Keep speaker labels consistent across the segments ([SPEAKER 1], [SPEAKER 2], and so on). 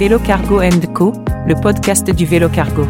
[SPEAKER 1] Vélo Cargo Co, le podcast du vélo cargo.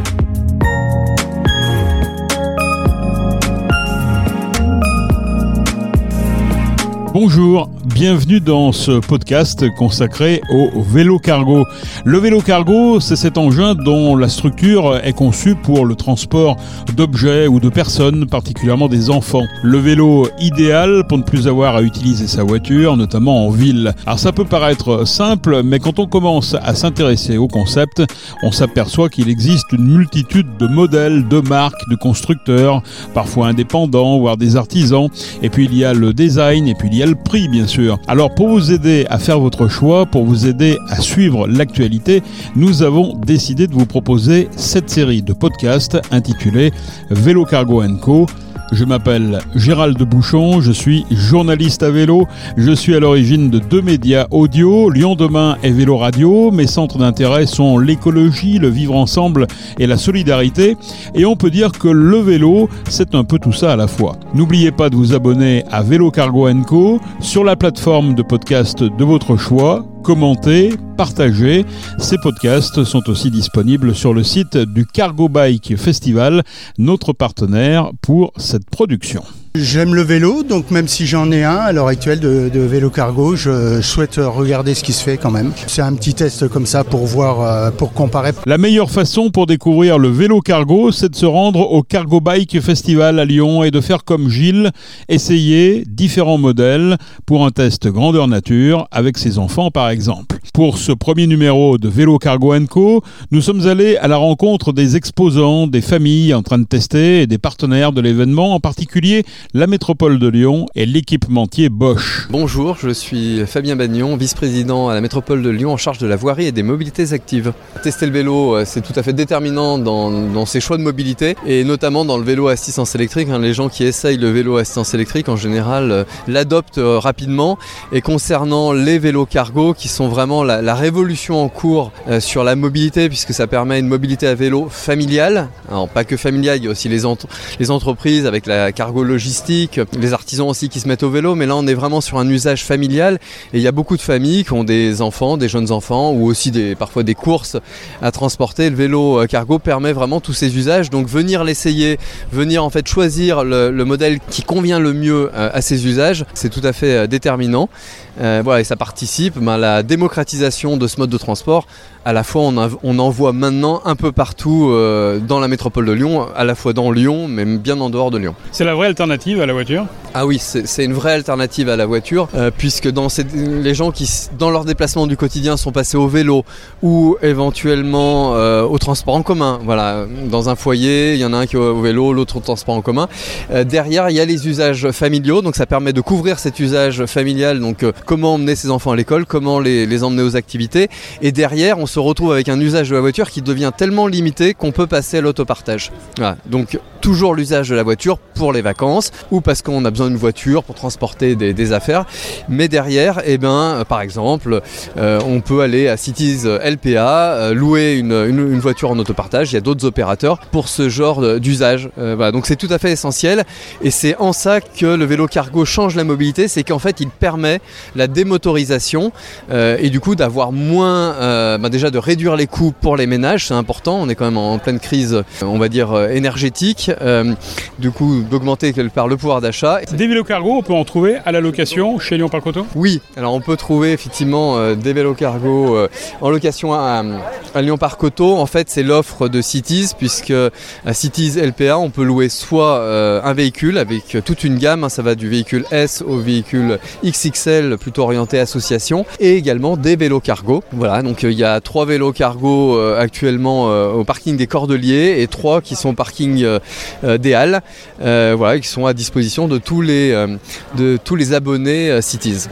[SPEAKER 2] Bonjour, bienvenue dans ce podcast consacré au vélo cargo. Le vélo cargo, c'est cet engin dont la structure est conçue pour le transport d'objets ou de personnes, particulièrement des enfants. Le vélo idéal pour ne plus avoir à utiliser sa voiture, notamment en ville. Alors ça peut paraître simple, mais quand on commence à s'intéresser au concept, on s'aperçoit qu'il existe une multitude de modèles, de marques, de constructeurs, parfois indépendants, voire des artisans. Et puis il y a le design, et puis il y a le prix bien Alors pour vous aider à faire votre choix, pour vous aider à suivre l'actualité, nous avons décidé de vous proposer cette série de podcasts intitulée Vélo Cargo Co je m'appelle Gérald Bouchon, je suis journaliste à vélo, je suis à l'origine de deux médias audio, Lyon Demain et Vélo Radio. Mes centres d'intérêt sont l'écologie, le vivre ensemble et la solidarité. Et on peut dire que le vélo, c'est un peu tout ça à la fois. N'oubliez pas de vous abonner à Vélo Cargo Co sur la plateforme de podcast de votre choix commentez, partagez. Ces podcasts sont aussi disponibles sur le site du Cargo Bike Festival, notre partenaire pour cette production.
[SPEAKER 3] J'aime le vélo, donc même si j'en ai un à l'heure actuelle de, vélo cargo, je souhaite regarder ce qui se fait quand même. C'est un petit test comme ça pour voir, euh, pour comparer.
[SPEAKER 2] La meilleure façon pour découvrir le vélo cargo, c'est de se rendre au Cargo Bike Festival à Lyon et de faire comme Gilles, essayer différents modèles pour un test grandeur nature avec ses enfants par exemple. Pour ce premier numéro de Vélo Cargo Co, nous sommes allés à la rencontre des exposants, des familles en train de tester et des partenaires de l'événement, en particulier la métropole de Lyon et l'équipementier Bosch.
[SPEAKER 4] Bonjour, je suis Fabien Bagnon, vice-président à la métropole de Lyon en charge de la voirie et des mobilités actives. Tester le vélo, euh, c'est tout à fait déterminant dans, ses choix de mobilité et notamment dans le vélo assistance électrique. Hein. les gens qui essayent le vélo assistance électrique en général euh, l'adoptent euh, rapidement. Et concernant les vélos cargo qui sont vraiment la, révolution en cours sur la mobilité puisque ça permet une mobilité à vélo familiale. Alors pas que familiale, il y a aussi les, les entreprises avec la les artisans aussi qui se mettent au vélo, mais là on est vraiment sur un usage familial. Et il y a beaucoup de familles qui ont des enfants, des jeunes enfants ou aussi parfois des courses à transporter. Le vélo euh, cargo permet vraiment tous ces usages, donc venir l'essayer, venir en fait choisir le, modèle qui convient le mieux euh, à ces usages, c'est tout à fait euh, voilà, et ça participe ben, à la démocratisation de ce mode de transport à la fois on, en voit maintenant un peu partout euh, dans la métropole de Lyon, à la fois dans Lyon, mais bien en dehors de Lyon.
[SPEAKER 2] C'est la vraie alternative à la voiture?
[SPEAKER 4] Ah oui, c'est une vraie alternative à la voiture, euh, puisque dans les gens qui, dans leur déplacement du quotidien, sont passés au vélo ou éventuellement euh, au transport en commun. Voilà, dans un foyer, il y en a un qui est au vélo, l'autre au transport en commun. derrière, il y a les usages familiaux, donc ça permet de couvrir cet usage familial, donc comment emmener ses enfants à l'école, comment les, les emmener aux activités. Et derrière, on se retrouve avec un usage de la voiture qui devient tellement limité qu'on peut passer à l'autopartage. Donc toujours l'usage de la voiture pour les vacances ou parce qu'on a besoin d'une voiture pour transporter des, affaires. Mais derrière, eh ben, par exemple, euh, on peut aller à Cities LPA, euh, louer une, voiture en autopartage. Il y a d'autres opérateurs pour ce genre d'usage. Euh, donc c'est tout à fait essentiel et c'est en ça que le vélo cargo change la mobilité, c'est qu'en fait il permet la démotorisation et du coup d'avoir moins, bah, déjà de réduire les coûts pour les ménages, c'est important. On est quand même en pleine crise, on va dire énergétique euh, du coup d'augmenter par le pouvoir d'achat.
[SPEAKER 2] Des vélos cargo, on peut en trouver à la location chez Lyon Parc Auto?
[SPEAKER 4] Oui, alors on peut trouver effectivement euh, des vélos cargo euh, en location à, Lyon Parc Auto. En fait, c'est l'offre de Cities, puisque à Cities LPA, on peut louer soit un véhicule avec toute une gamme, hein, ça va du véhicule S au véhicule XXL, plutôt orienté association, et également des vélos cargo. Voilà, donc il y a trois vélos cargo actuellement au parking des Cordeliers et trois qui sont au parking des halles euh, voilà, qui sont à disposition de tous les, euh, de tous les abonnés Cities.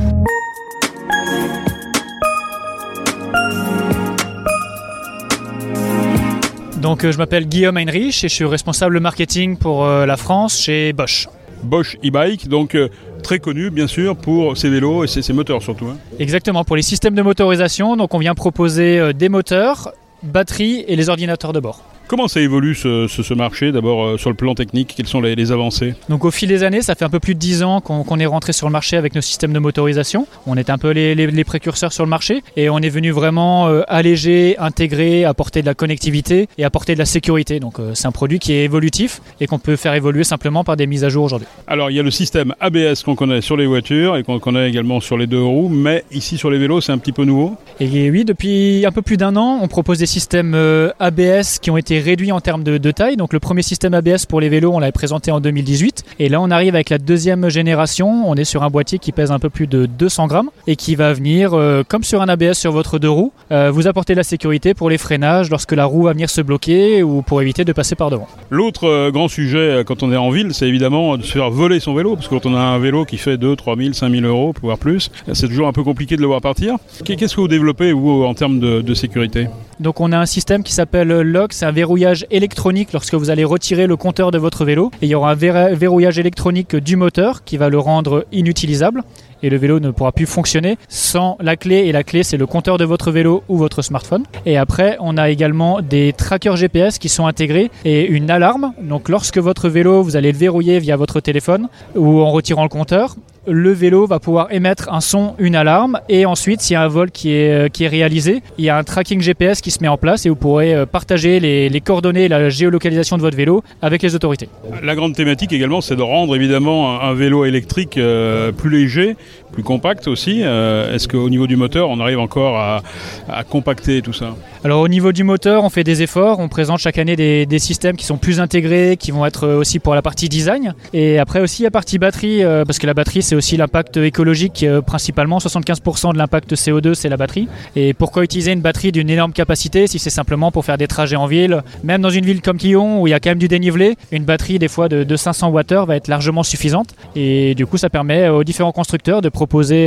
[SPEAKER 5] Donc je m'appelle Guillaume Heinrich et je suis responsable marketing pour la France chez Bosch.
[SPEAKER 2] Bosch e-bike, donc très connu bien sûr pour ses vélos et ses, moteurs surtout. Hein.
[SPEAKER 5] Exactement, pour les systèmes de motorisation, donc on vient proposer des moteurs, batteries et les ordinateurs de bord.
[SPEAKER 6] Comment ça évolue ce, ce- ce marché D'abord euh, sur le plan technique, quelles sont les, les avancées?
[SPEAKER 5] Donc au fil des années, ça fait un peu plus de 10 ans qu'on est rentré sur le marché avec nos systèmes de motorisation. On est un peu les, les- les précurseurs sur le marché et on est venu vraiment euh, alléger, intégrer, apporter de la connectivité et apporter de la sécurité. Donc euh, c'est un produit qui est évolutif et qu'on peut faire évoluer simplement par des mises à jour aujourd'hui.
[SPEAKER 6] Alors il y a le système ABS qu'on connaît sur les voitures et qu'on connaît également sur les deux roues, mais ici sur les vélos c'est un petit peu nouveau.
[SPEAKER 5] Et oui, depuis un peu plus d'un an, on propose des systèmes ABS qui ont été réduits en termes de, taille. Donc le premier système ABS pour les vélos, on l'avait présenté en 2018. Et là, on arrive avec la deuxième génération. On est sur un boîtier qui pèse un peu plus de 200 grammes et qui va venir, euh, comme sur un ABS sur votre deux roues, euh, vous apporter de la sécurité pour les freinages lorsque la roue va venir se bloquer ou pour éviter de passer par devant.
[SPEAKER 6] L'autre euh, grand sujet quand on est en ville, c'est évidemment de se faire voler son vélo, parce que quand on a un vélo qui fait 2, 3 000, 5 000 euros, voire plus, c'est toujours un peu compliqué de le voir partir. Qu'est-ce que vous développez, vous, en termes de sécurité?
[SPEAKER 5] Donc on a un système qui s'appelle lock, c'est un verrouillage électronique lorsque vous allez retirer le compteur de votre vélo. Et il y aura un verrouillage électronique du moteur qui va le rendre inutilisable. Et le vélo ne pourra plus fonctionner sans la clé. Et la clé, c'est le compteur de votre vélo ou votre smartphone. Et après, on a également des trackers GPS qui sont intégrés et une alarme. Donc lorsque votre vélo, vous allez le verrouiller via votre téléphone ou en retirant le compteur, le vélo va pouvoir émettre un son, une alarme, et ensuite, s'il y a un vol qui est, euh, réalisé, il y a un tracking GPS qui se met en place et vous pourrez euh, partager les, coordonnées et la géolocalisation de votre vélo avec les autorités.
[SPEAKER 6] La grande thématique également, c'est de rendre évidemment un, vélo électrique euh, plus léger, plus compact aussi. Est-ce qu'au niveau du moteur, on arrive encore à compacter tout ça?
[SPEAKER 5] Alors au niveau du moteur, on fait des efforts, on présente chaque année des, systèmes qui sont plus intégrés, qui vont être euh, aussi pour la partie design, et après aussi la partie batterie, euh, parce que la batterie c'est aussi l'impact écologique, euh, principalement. 75% de l'impact CO2 c'est la batterie. Et pourquoi utiliser une batterie d'une énorme capacité si c'est simplement pour faire des trajets en ville? Même dans une ville comme Lyon où il y a quand même du dénivelé, une batterie des fois de, de 500 Wh va être largement suffisante, et du coup ça permet aux différents constructeurs de proposer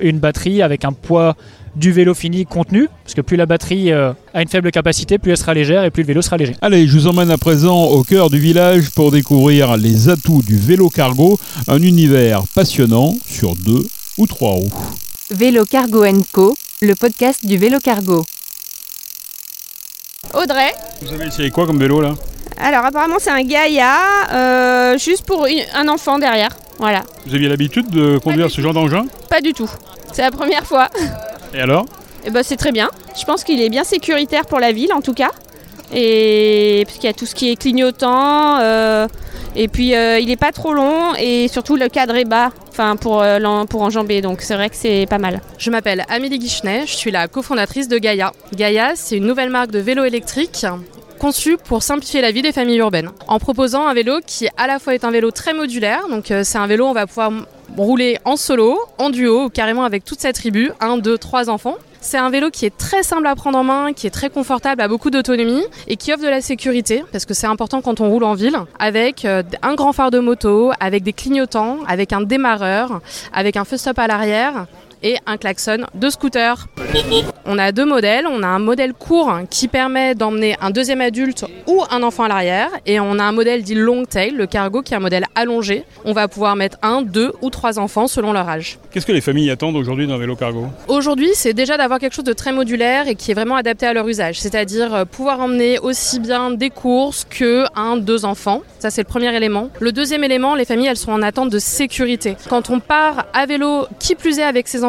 [SPEAKER 5] une batterie avec un poids du vélo fini contenu, parce que plus la batterie euh, a une faible capacité, plus elle sera légère et plus le vélo sera léger.
[SPEAKER 6] Allez, je vous emmène à présent au cœur du village pour découvrir les atouts du vélo cargo, un univers passionnant sur deux ou trois roues.
[SPEAKER 1] Vélo Cargo Co, le podcast du vélo cargo.
[SPEAKER 7] Audrey.
[SPEAKER 6] Vous avez essayé quoi comme vélo là?
[SPEAKER 7] Alors apparemment c'est un Gaïa, euh, juste pour une- un enfant derrière. Voilà.
[SPEAKER 6] Vous aviez l'habitude de conduire ce genre d'engin?
[SPEAKER 7] Pas du tout. C'est la première fois.
[SPEAKER 6] Et alors
[SPEAKER 7] Et ben c'est très bien. Je pense qu'il est bien sécuritaire pour la ville en tout cas. Et parce qu'il y a tout ce qui est clignotant. euh, et puis euh, il est pas trop long et surtout le cadre est bas. Enfin pour, euh, pour enjamber. Donc c'est vrai que c'est pas mal.
[SPEAKER 8] Je m'appelle Amélie Guichenet, je suis la cofondatrice de Gaia. Gaia, c'est une nouvelle marque de vélo électrique conçue pour simplifier la vie des familles urbaines, en proposant un vélo qui à la fois est un vélo très modulaire, donc c'est un vélo on va pouvoir rouler en solo, en duo ou carrément avec toute sa tribu, un, deux, trois enfants. C'est un vélo qui est très simple à prendre en main, qui est très confortable, a beaucoup d'autonomie et qui offre de la sécurité, parce que c'est important quand on roule en ville, avec euh, un grand phare de moto, avec des clignotants, avec un démarreur, avec un feu stop à l'arrière et un klaxon de scooter. On a deux modèles. On a un modèle court qui permet d'emmener un deuxième adulte ou un enfant à l'arrière. Et on a un modèle dit long tail, le cargo, qui est un modèle allongé. On va pouvoir mettre un, deux ou trois enfants selon leur âge.
[SPEAKER 6] Qu'est-ce que les familles attendent aujourd'hui d'un vélo cargo?
[SPEAKER 8] Aujourd'hui, c'est déjà d'avoir quelque chose de très modulaire et qui est vraiment adapté à leur usage. C'est-à-dire euh, pouvoir emmener aussi bien des courses que un, deux enfants. Ça, c'est le premier élément. Le deuxième élément, les familles, elles sont en attente de sécurité. Quand on part à vélo, qui plus est avec ses enfants,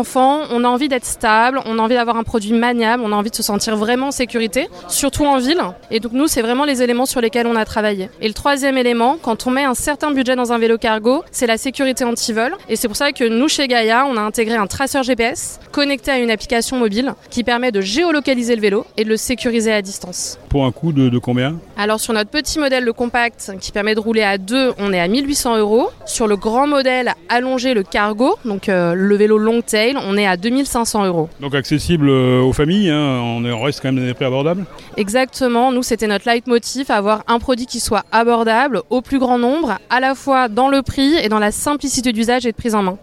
[SPEAKER 8] on a envie d'être stable, on a envie d'avoir un produit maniable, on a envie de se sentir vraiment en sécurité, surtout en ville. Et donc nous, c'est vraiment les éléments sur lesquels on a travaillé. Et le troisième élément, quand on met un certain budget dans un vélo cargo, c'est la sécurité anti-vol. Et c'est pour ça que nous, chez Gaia, on a intégré un traceur GPS connecté à une application mobile qui permet de géolocaliser le vélo et de le sécuriser à distance.
[SPEAKER 6] Pour un coût de, de combien?
[SPEAKER 8] Alors sur notre petit modèle, le compact, qui permet de rouler à deux, on est à 1800 euros. Sur le grand modèle allongé, le cargo, donc euh, le vélo long tail, on est à 2500 euros.
[SPEAKER 6] Donc accessible euh, aux familles, hein, on est- on reste quand même dans des prix abordables
[SPEAKER 8] Exactement, nous c'était notre leitmotiv, avoir un produit qui soit abordable au plus grand nombre, à la fois dans le prix et dans la simplicité d'usage et de prise en main.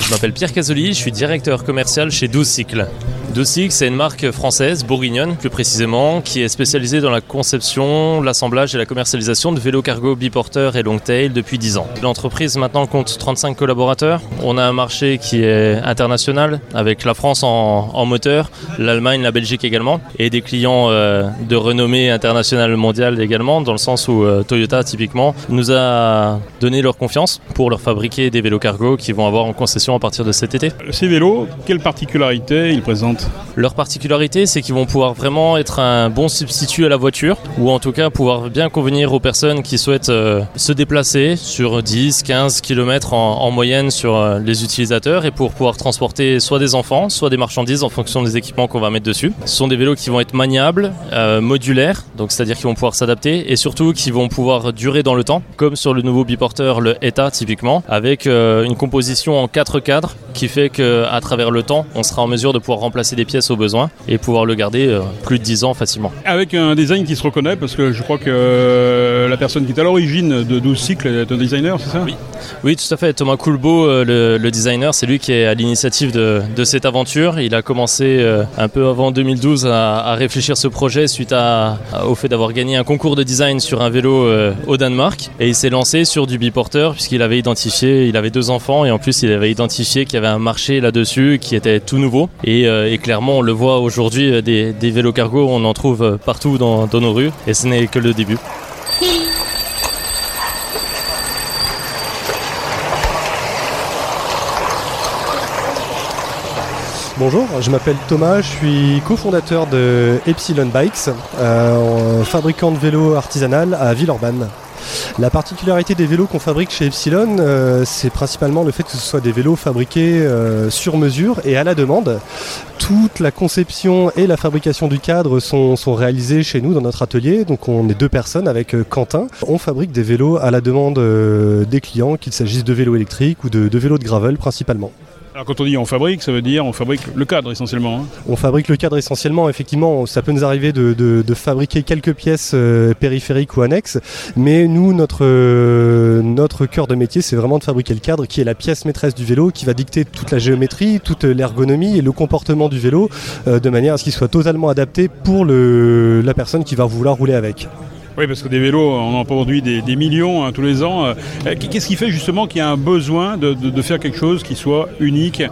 [SPEAKER 9] Je m'appelle Pierre Casoli, je suis directeur commercial chez 12 Cycles. Dossic, c'est une marque française, bourguignonne plus précisément, qui est spécialisée dans la conception, l'assemblage et la commercialisation de vélos cargo biporteurs et longtail depuis 10 ans. L'entreprise maintenant compte 35 collaborateurs. On a un marché qui est international, avec la France en, en moteur, l'Allemagne, la Belgique également, et des clients euh, de renommée internationale mondiale également, dans le sens où euh, Toyota typiquement nous a donné leur confiance pour leur fabriquer des vélos cargo qui vont avoir en concession à partir de cet été?
[SPEAKER 6] Ces vélos, quelles particularités ils présentent?
[SPEAKER 9] Leur particularité, c'est qu'ils vont pouvoir vraiment être un bon substitut à la voiture, ou en tout cas pouvoir bien convenir aux personnes qui souhaitent euh, se déplacer sur 10, 15 km en, en moyenne sur euh, les utilisateurs et pour pouvoir transporter soit des enfants, soit des marchandises en fonction des équipements qu'on va mettre dessus. Ce sont des vélos qui vont être maniables, euh, modulaires, donc c'est-à-dire qu'ils vont pouvoir s'adapter et surtout qui vont pouvoir durer dans le temps, comme sur le nouveau biporteur, le ETA typiquement, avec une composition en quatre cadres qui fait qu'à travers le temps, on sera en mesure de pouvoir remplacer des pièces au besoin et pouvoir le garder euh, plus de 10 ans facilement.
[SPEAKER 6] Avec un design qui se reconnaît, parce que je crois que euh, la personne qui est à l'origine de 12 cycles est un designer, c'est ça?
[SPEAKER 9] Oui. Oui, tout à fait. Thomas Coulbeau, euh, le, le designer, c'est lui qui est à l'initiative de, de cette aventure. Il a commencé un peu avant 2012 à, à réfléchir ce projet suite à, à- au fait d'avoir gagné un concours de design sur un vélo au Danemark. Et il s'est lancé sur du biporteur puisqu'il avait identifié, il avait deux enfants et en plus il avait identifié qu'il y avait un marché là-dessus qui était tout nouveau. Et, euh, clairement, on le voit aujourd'hui, euh, des, vélos cargo, on en trouve euh, partout dans, nos rues et ce n'est que le début.
[SPEAKER 10] Bonjour, je m'appelle Thomas, je suis cofondateur de Epsilon Bikes, fabricant de vélos artisanal à Villeurbanne. La particularité des vélos qu'on fabrique chez Epsilon, euh, c'est principalement le fait que ce soit des vélos fabriqués euh, sur mesure et à la demande. Toute la conception et la fabrication du cadre sont, réalisées chez nous dans notre atelier. Donc on est deux personnes avec euh, Quentin. On fabrique des vélos à la demande des clients, qu'il s'agisse de vélos électriques ou de vélos de gravel principalement.
[SPEAKER 6] Alors quand on dit on fabrique, ça veut dire on fabrique le cadre essentiellement. hein.
[SPEAKER 10] On fabrique le cadre essentiellement, effectivement, ça peut nous arriver de, fabriquer quelques pièces euh, périphériques ou annexes, mais nous, notre, euh, notre cœur de métier, c'est vraiment de fabriquer le cadre qui est la pièce maîtresse du vélo, qui va dicter toute la géométrie, toute l'ergonomie et le comportement du vélo, euh, de manière à ce qu'il soit totalement adapté pour la personne qui va vouloir rouler avec.
[SPEAKER 6] Oui, parce que des vélos, on en produit des, millions hein, tous les ans. Euh, Qu'est-ce qui fait justement qu'il y a un besoin de, faire quelque chose qui soit unique,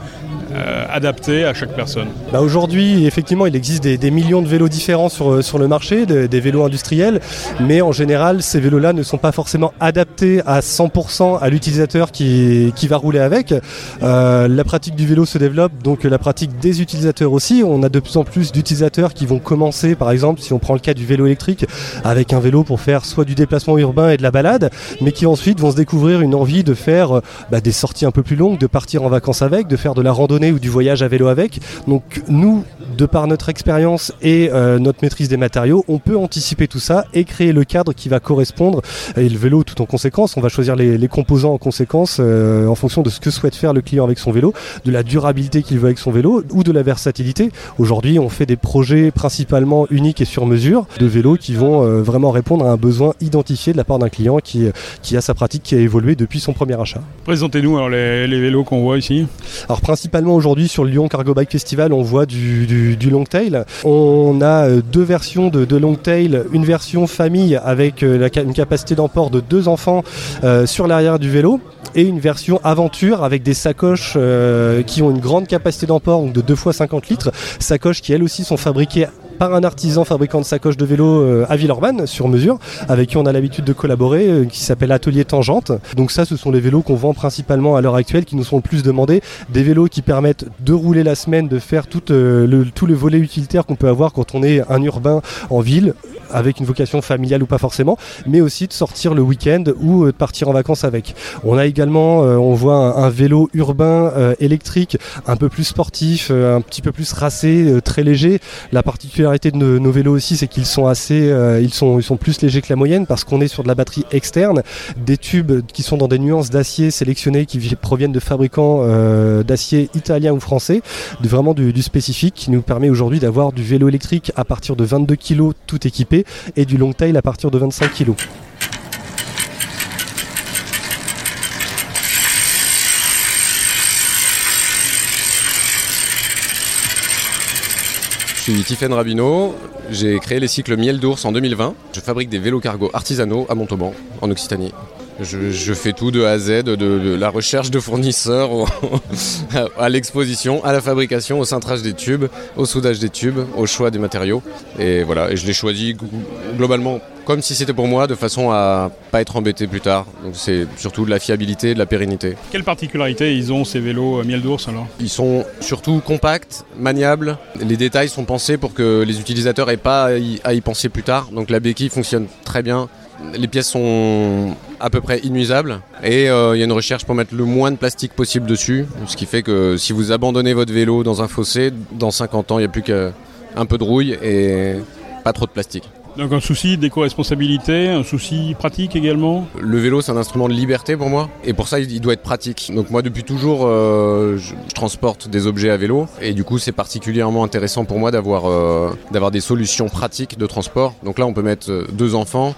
[SPEAKER 6] euh, adapté à chaque personne?
[SPEAKER 10] Bah Aujourd'hui, effectivement, il existe des, millions de vélos différents sur, euh, le marché, de- des vélos industriels, mais en général, ces vélos-là ne sont pas forcément adaptés à 100% à l'utilisateur qui, va rouler avec. La pratique du vélo se développe, donc la pratique des utilisateurs aussi. On a de plus en plus d'utilisateurs qui vont commencer, par exemple, si on prend le cas du vélo électrique, avec un vélo pour faire soit du déplacement urbain et de la balade, mais qui ensuite vont se découvrir une envie de faire euh, bah, des sorties un peu plus longues, de partir en vacances avec, de faire de la randonnée ou du voyage à vélo avec. Donc nous, de par notre expérience et euh, notre maîtrise des matériaux, on peut anticiper tout ça et créer le cadre qui va correspondre et le vélo tout en conséquence. On va choisir les, les composants en conséquence euh, en fonction de ce que souhaite faire le client avec son vélo, de la durabilité qu'il veut avec son vélo ou de la versatilité. Aujourd'hui, on fait des projets principalement uniques et sur mesure de vélos qui vont euh, vraiment répondre à un besoin identifié de la part d'un client qui, qui a sa pratique qui a évolué depuis son premier achat.
[SPEAKER 6] Présentez-nous alors les, les vélos qu'on voit ici.
[SPEAKER 10] Alors principalement aujourd'hui sur le Lyon Cargo Bike Festival, on voit du, du, du long tail. On a euh, deux versions de, long tail, une version famille avec euh, une capacité d'emport de deux enfants euh, sur l'arrière du vélo. Et une version aventure avec des sacoches qui ont une grande capacité d'emport, de 2 fois 50 litres, sacoches qui elles aussi sont fabriquées par un artisan fabricant de sacoches de vélo euh, à Villeurbanne sur mesure, avec qui on a l'habitude de collaborer, euh, qui s'appelle Atelier Tangente. Donc ça, ce sont les vélos qu'on vend principalement à l'heure actuelle, qui nous sont le plus demandés, des vélos qui permettent de rouler la semaine, de faire tout, euh, le, tout le volet utilitaire qu'on peut avoir quand on est un urbain en ville, avec une vocation familiale ou pas forcément, mais aussi de sortir le week-end ou euh, de partir en vacances avec. On a également, euh, on voit un, vélo urbain euh, électrique, un peu plus sportif, un petit peu plus racé, très léger. La particularité de nos, vélos aussi, c'est qu'ils sont assez, ils sont, ils sont plus légers que la moyenne parce qu'on est sur de la batterie externe, des tubes qui sont dans des nuances d'acier sélectionnées qui vi- proviennent de fabricants d'acier italiens ou français, vraiment du, du spécifique qui nous permet aujourd'hui d'avoir du vélo électrique à partir de 22 kg tout équipé et du long tail à partir de 25 kg.
[SPEAKER 11] suis Tiffaine Rabineau, j'ai créé les cycles Miel d'ours en 2020. Je fabrique des vélos cargo artisanaux à Montauban, en Occitanie. Je, je fais tout de A à Z, de, de la recherche de fournisseurs au- à l'exposition, à la fabrication, au cintrage des tubes, au soudage des tubes, au choix des matériaux. Et voilà, et je l'ai choisi globalement comme si c'était pour moi, de façon à pas être embêté plus tard. Donc c'est surtout de la fiabilité, de la pérennité.
[SPEAKER 6] Quelle particularité ils ont ces vélos euh, miel d'ours alors?
[SPEAKER 11] Ils sont surtout compacts, maniables. Les détails sont pensés pour que les utilisateurs aient pas à y, à y penser plus tard. Donc la béquille fonctionne très bien. Les pièces sont à peu près inuisables et euh, il y a une recherche pour mettre le moins de plastique possible dessus. Ce qui fait que si vous abandonnez votre vélo dans un fossé, dans 50 ans, il n'y a plus qu'un peu de rouille et pas trop de plastique.
[SPEAKER 6] Donc un souci d'éco-responsabilité, un souci pratique également?
[SPEAKER 11] Le vélo, c'est un instrument de liberté pour moi, et pour ça, il doit être pratique. Donc moi, depuis toujours, euh, je, je transporte des objets à vélo, et du coup, c'est particulièrement intéressant pour moi d'avoir euh, des solutions pratiques de transport. Donc là, on peut mettre deux enfants,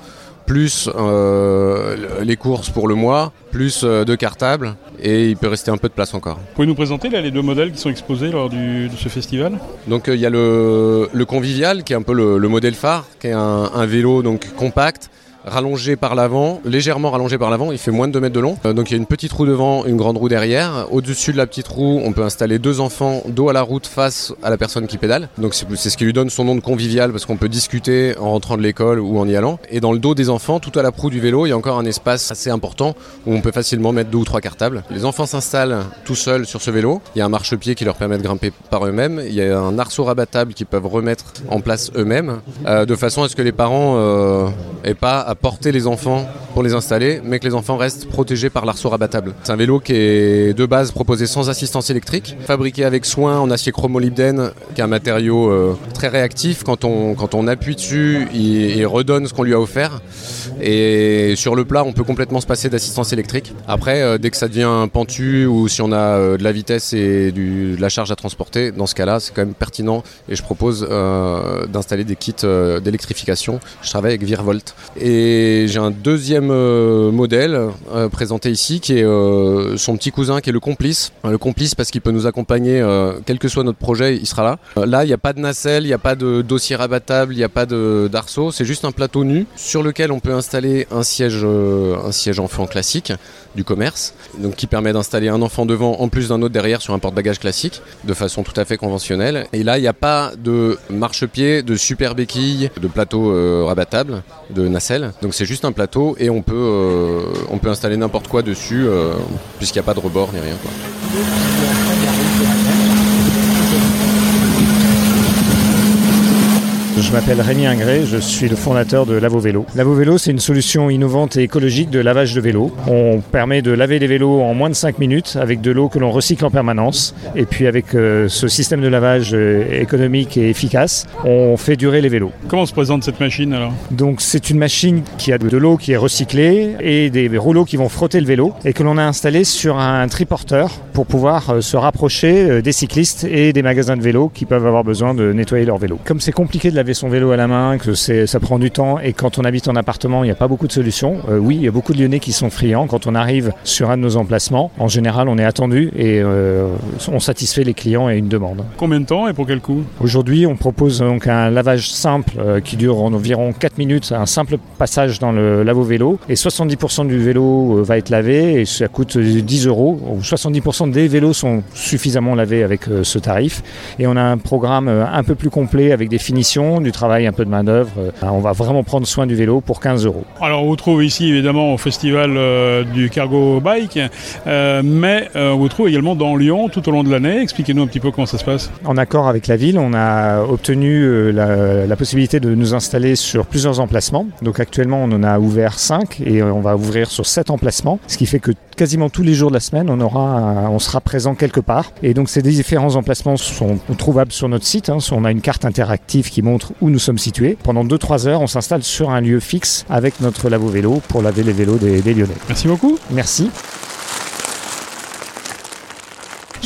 [SPEAKER 11] plus euh, les courses pour le mois, plus euh, deux cartables, et il peut rester un peu de place encore.
[SPEAKER 6] Vous pouvez nous présenter là les deux modèles qui sont exposés lors du- de ce festival?
[SPEAKER 11] Donc euh, il y a le, le convivial qui est un peu le, le modèle phare, qui est un, un vélo donc compact, rallongé par l'avant, légèrement rallongé par l'avant, il fait moins de 2 mètres de long. Euh, donc il y a une petite roue devant, une grande roue derrière. Au-dessus de la petite roue, on peut installer deux enfants dos à la route face à la personne qui pédale. Donc c'est ce qui lui donne son nom de convivial parce qu'on peut discuter en rentrant de l'école ou en y allant. Et dans le dos des enfants, tout à la proue du vélo, il y a encore un espace assez important où on peut facilement mettre deux ou trois cartables. Les enfants s'installent tout seuls sur ce vélo. Il y a un marchepied qui leur permet de grimper par eux-mêmes. Il y a un arceau rabattable qu'ils peuvent remettre en place eux-mêmes, euh, de façon à ce que les parents euh, aient pas à porter les enfants pour les installer, mais que les enfants restent protégés par l'arceau rabattable. C'est un vélo qui est de base proposé sans assistance électrique, fabriqué avec soin en acier chromolybdène, qui est un matériau euh, très réactif. Quand on, quand on appuie dessus, il, redonne ce qu'on lui a offert. Et sur le plat, on peut complètement se passer d'assistance électrique. Après, euh, dès que ça devient pentu ou si on a euh, de la vitesse et de la charge à transporter, dans ce cas-là, c'est quand même pertinent. Et je propose d'installer des kits d'électrification. Je travaille avec Virvolt. Et j'ai un deuxième euh, modèle euh, présenté ici qui est euh, son petit cousin qui est le complice. Le complice parce qu'il peut nous accompagner, quel que soit notre projet, il sera là. Là, il n'y a pas de nacelle, il n'y a pas de dossier rabattable, il n'y a pas d'arceau. C'est juste un plateau nu sur lequel on peut installer un siège, un siège enfant classique du commerce, donc qui permet d'installer un enfant devant en plus d'un autre derrière sur un porte-bagages classique, de façon tout à fait conventionnelle. Et là, il n'y a pas de marchepied, de super béquille, de plateau rabattable, de nacelle. Donc c'est juste un plateau et on peut, euh, on peut installer n'importe quoi dessus, euh, puisqu'il n'y a pas de rebord ni rien. quoi.
[SPEAKER 12] Je m'appelle Rémi Ingré, je suis le fondateur de Lavo Vélo. Lavo Vélo, c'est une solution innovante et écologique de lavage de vélo. On permet de laver les vélos en moins de 5 minutes avec de l'eau que l'on recycle en permanence. Et puis avec euh, ce système de lavage euh, économique et efficace, on fait durer les vélos.
[SPEAKER 6] Comment se présente cette machine alors?
[SPEAKER 12] Donc c'est une machine qui a de l'eau qui est recyclée et des rouleaux qui vont frotter le vélo et que l'on a installé sur un triporteur pour pouvoir euh, se rapprocher euh, des cyclistes et des magasins de vélos qui peuvent avoir besoin de nettoyer leur vélo. Comme c'est compliqué de laver son vélo à la main, que ça prend du temps et quand on habite en appartement, il n'y a pas beaucoup de solutions. Euh, oui, il y a beaucoup de Lyonnais qui sont friands. Quand on arrive sur un de nos emplacements, en général, on est attendu et euh, on satisfait les clients et une demande.
[SPEAKER 6] Combien de temps et pour quel coût?
[SPEAKER 12] Aujourd'hui, on propose donc un lavage simple euh, qui dure en environ 4 minutes, un simple passage dans le lavo-vélo. Et 70% du vélo va être lavé et ça coûte euh, 10 euros. Ou 70% des vélos sont suffisamment lavés avec ce tarif. Et on a un programme un peu plus complet avec des finitions, du travail, un peu de main-d'œuvre. Euh, On va vraiment prendre soin du vélo pour 15 euros.
[SPEAKER 6] Alors on vous trouve ici évidemment au festival euh, du Cargo Bike, euh, mais on vous trouve également dans Lyon tout au long de l'année. Expliquez-nous un petit peu comment ça se passe.
[SPEAKER 12] En accord avec la ville, on a obtenu la, la possibilité de nous installer sur plusieurs emplacements. Donc actuellement, on en a ouvert 5 et on va ouvrir sur 7 emplacements, ce qui fait que quasiment tous les jours de la semaine, on, aura, un- on sera présent quelque part. Et donc ces différents emplacements sont trouvables sur notre site. hein. On a une carte interactive qui montre où nous sommes situés. Pendant 2-3 heures, on s'installe sur un lieu fixe avec notre lavo vélo pour laver les vélos des, des Lyonnais.
[SPEAKER 6] Merci beaucoup.
[SPEAKER 12] Merci.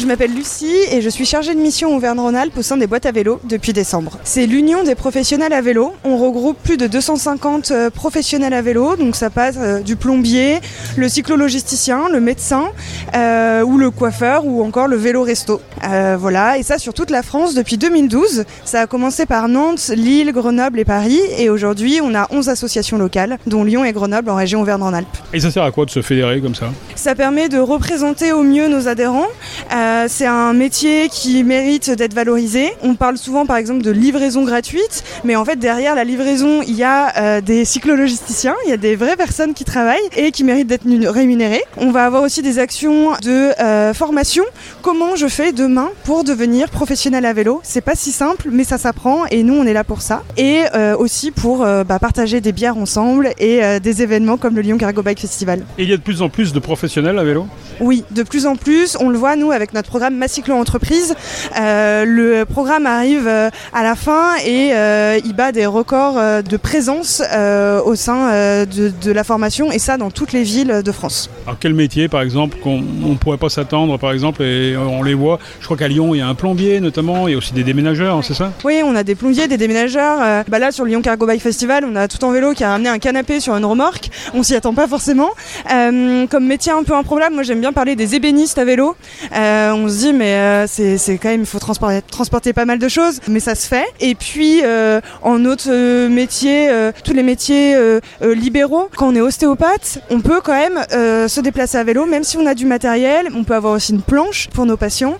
[SPEAKER 13] Je m'appelle Lucie et je suis chargée de mission Auvergne-Rhône-Alpes au sein des boîtes à vélo depuis décembre. C'est l'union des professionnels à vélo. On regroupe plus de 250 euh, professionnels à vélo, donc ça passe euh, du plombier, le cyclologisticien, le médecin euh, ou le coiffeur ou encore le vélo resto. Euh, voilà, et ça sur toute la France depuis 2012. Ça a commencé par Nantes, Lille, Grenoble et Paris et aujourd'hui on a 11 associations locales dont Lyon et Grenoble en région Auvergne-Rhône-Alpes.
[SPEAKER 6] Et ça sert à quoi de se fédérer comme ça?
[SPEAKER 13] Ça permet de représenter au mieux nos adhérents. Euh, c'est un métier qui mérite d'être valorisé. On parle souvent par exemple de livraison gratuite, mais en fait derrière la livraison, il y a euh, des cyclologisticiens, il y a des vraies personnes qui travaillent et qui méritent d'être rémunérées. On va avoir aussi des actions de euh, formation. Comment je fais demain pour devenir professionnel à vélo? C'est pas si simple, mais ça s'apprend et nous on est là pour ça. Et euh, aussi pour euh, bah, partager des bières ensemble et euh, des événements comme le Lyon Cargo Bike Festival.
[SPEAKER 6] Et il y a de plus en plus de professionnels à vélo?
[SPEAKER 13] Oui, de plus en plus, on le voit nous avec notre programme Macyclo Entreprise. Euh, le programme arrive euh, à la fin et euh, il bat des records de présence euh, au sein de, de la formation et ça dans toutes les villes de France.
[SPEAKER 6] Alors quel métier par exemple qu'on ne pourrait pas s'attendre par exemple et on les voit Je crois qu'à Lyon il y a un plombier notamment, il y a aussi des déménageurs, c'est ça?
[SPEAKER 13] Oui, on a des plombiers, des déménageurs. Bah là, sur le Lyon Cargo Bike Festival, on a tout en vélo qui a amené un canapé sur une remorque. On s'y attend pas forcément. Comme métier un peu improbable, moi j'aime bien parler des ébénistes à vélo. Euh, on se dit, mais euh, c'est quand même, il faut transporter, transporter pas mal de choses, mais ça se fait. Et puis, euh, en autre euh, métier, euh, tous les métiers euh, euh, libéraux, quand on est ostéopathe, on peut quand même euh, se déplacer à vélo, même si on a du matériel. On peut avoir aussi une planche pour nos patients.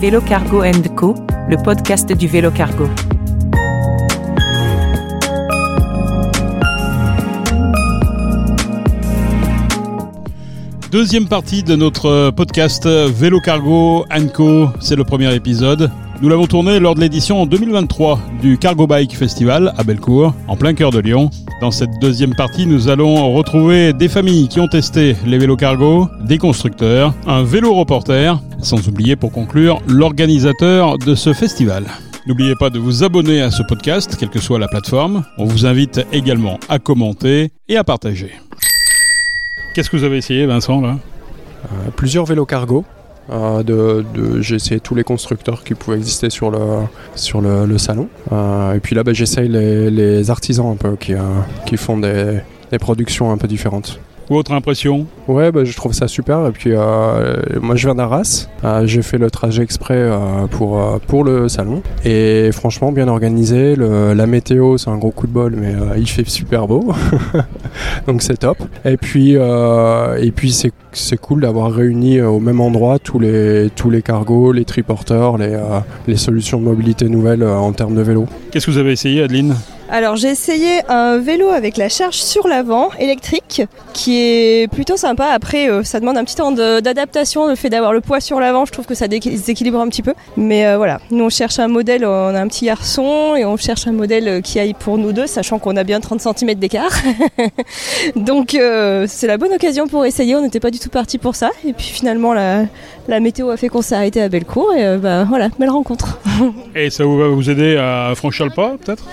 [SPEAKER 1] Vélo Cargo Co, le podcast du vélo cargo.
[SPEAKER 6] Deuxième partie de notre podcast Vélo Cargo Co, c'est le premier épisode. Nous l'avons tourné lors de l'édition en 2023 du Cargo Bike Festival à Bellecour, en plein cœur de Lyon. Dans cette deuxième partie, nous allons retrouver des familles qui ont testé les vélos cargo, des constructeurs, un vélo reporter, sans oublier pour conclure l'organisateur de ce festival. N'oubliez pas de vous abonner à ce podcast, quelle que soit la plateforme. On vous invite également à commenter et à partager. Qu'est-ce que vous avez essayé, Vincent, là?
[SPEAKER 14] Euh, plusieurs vélos cargo. Euh, j'ai essayé tous les constructeurs qui pouvaient exister sur le, salon. Euh, et puis là, bah, j'essaye les, artisans un peu qui, font des productions un peu différentes.
[SPEAKER 6] Ou autre impression?
[SPEAKER 14] Ouais, bah, je trouve ça super. Et puis, euh, moi, je viens d'Arras. Euh, j'ai fait le trajet exprès euh, pour, pour le salon. Et franchement, bien organisé. Le- la météo, c'est un gros coup de bol, mais il fait super beau. Donc, c'est top. Et puis, et puis c'est, c'est cool d'avoir réuni au même endroit tous les, tous les cargos, les triporteurs, les, les solutions de mobilité nouvelles en termes de vélo.
[SPEAKER 6] Qu'est-ce que vous avez essayé, Adeline?
[SPEAKER 15] Alors j'ai essayé un vélo avec la charge sur l'avant électrique qui est plutôt sympa. Après euh, ça demande un petit temps d'adaptation le fait d'avoir le poids sur l'avant. Je trouve que ça dé- déséquilibre un petit peu. Mais euh, voilà, nous on cherche un modèle, on a un petit garçon et on cherche un modèle euh, qui aille pour nous deux, sachant qu'on a bien 30 cm d'écart. Donc euh, c'est la bonne occasion pour essayer. On n'était pas du tout parti pour ça. Et puis finalement la, la météo a fait qu'on s'est arrêté à Bellecour et bah, voilà, belle rencontre.
[SPEAKER 6] Et ça vous va vous aider à franchir le pas, peut-être?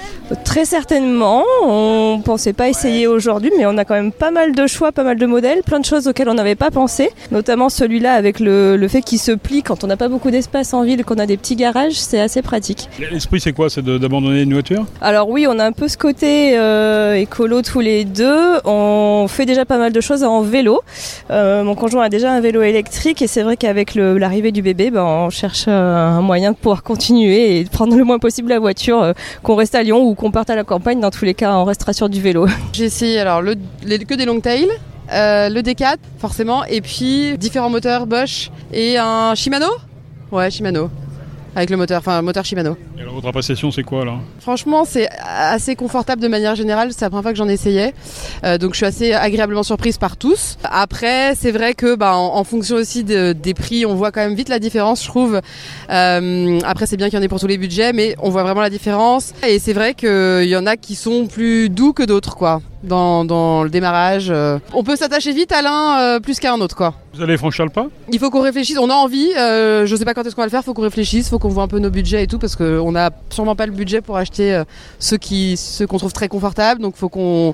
[SPEAKER 15] Très certainement, on pensait pas essayer aujourd'hui, mais on a quand même pas mal de choix, pas mal de modèles, plein de choses auxquelles on n'avait pas pensé, notamment celui-là avec le, le fait qu'il se plie quand on n'a pas beaucoup d'espace en ville, qu'on a des petits garages, c'est assez pratique.
[SPEAKER 6] L'esprit, c'est quoi? C'est d'abandonner une voiture?
[SPEAKER 15] Alors oui, on a un peu ce côté euh, écolo tous les deux. On fait déjà pas mal de choses en vélo. Euh, mon conjoint a déjà un vélo électrique et c'est vrai qu'avec l'arrivée du bébé, ben, on cherche euh, un moyen de pouvoir continuer et de prendre le moins possible la voiture, qu'on reste à Lyon ou qu'on parte à la campagne. Dans tous les cas, on restera sur du vélo.
[SPEAKER 16] J'ai essayé alors le, les- que des long tail, euh, le D4 forcément, et puis différents moteurs Bosch et un Shimano. Ouais, Shimano. Avec le moteur, enfin moteur Shimano.
[SPEAKER 6] Et alors, votre appréciation, c'est quoi, là?
[SPEAKER 16] Franchement, c'est assez confortable de manière générale. C'est la première fois que j'en essayais, Euh, donc je suis assez agréablement surprise par tous. Après, c'est vrai que bah, en, en fonction aussi de- des prix, on voit quand même vite la différence, je trouve. Euh, après, c'est bien qu'il y en ait pour tous les budgets, mais on voit vraiment la différence. Et c'est vrai qu'il y en a qui sont plus doux que d'autres, quoi. Dans, dans le démarrage. euh. On peut s'attacher vite à l'un euh, plus qu'à un autre, quoi.
[SPEAKER 6] Vous allez franchir le pas?
[SPEAKER 16] Il faut qu'on réfléchisse, on a envie, euh, je sais pas quand est-ce qu'on va le faire, faut qu'on réfléchisse, faut qu'on voit un peu nos budgets et tout, parce qu'on n'a sûrement pas le budget pour acheter euh, ceux qui ceux qu'on trouve très confortables, donc faut qu'on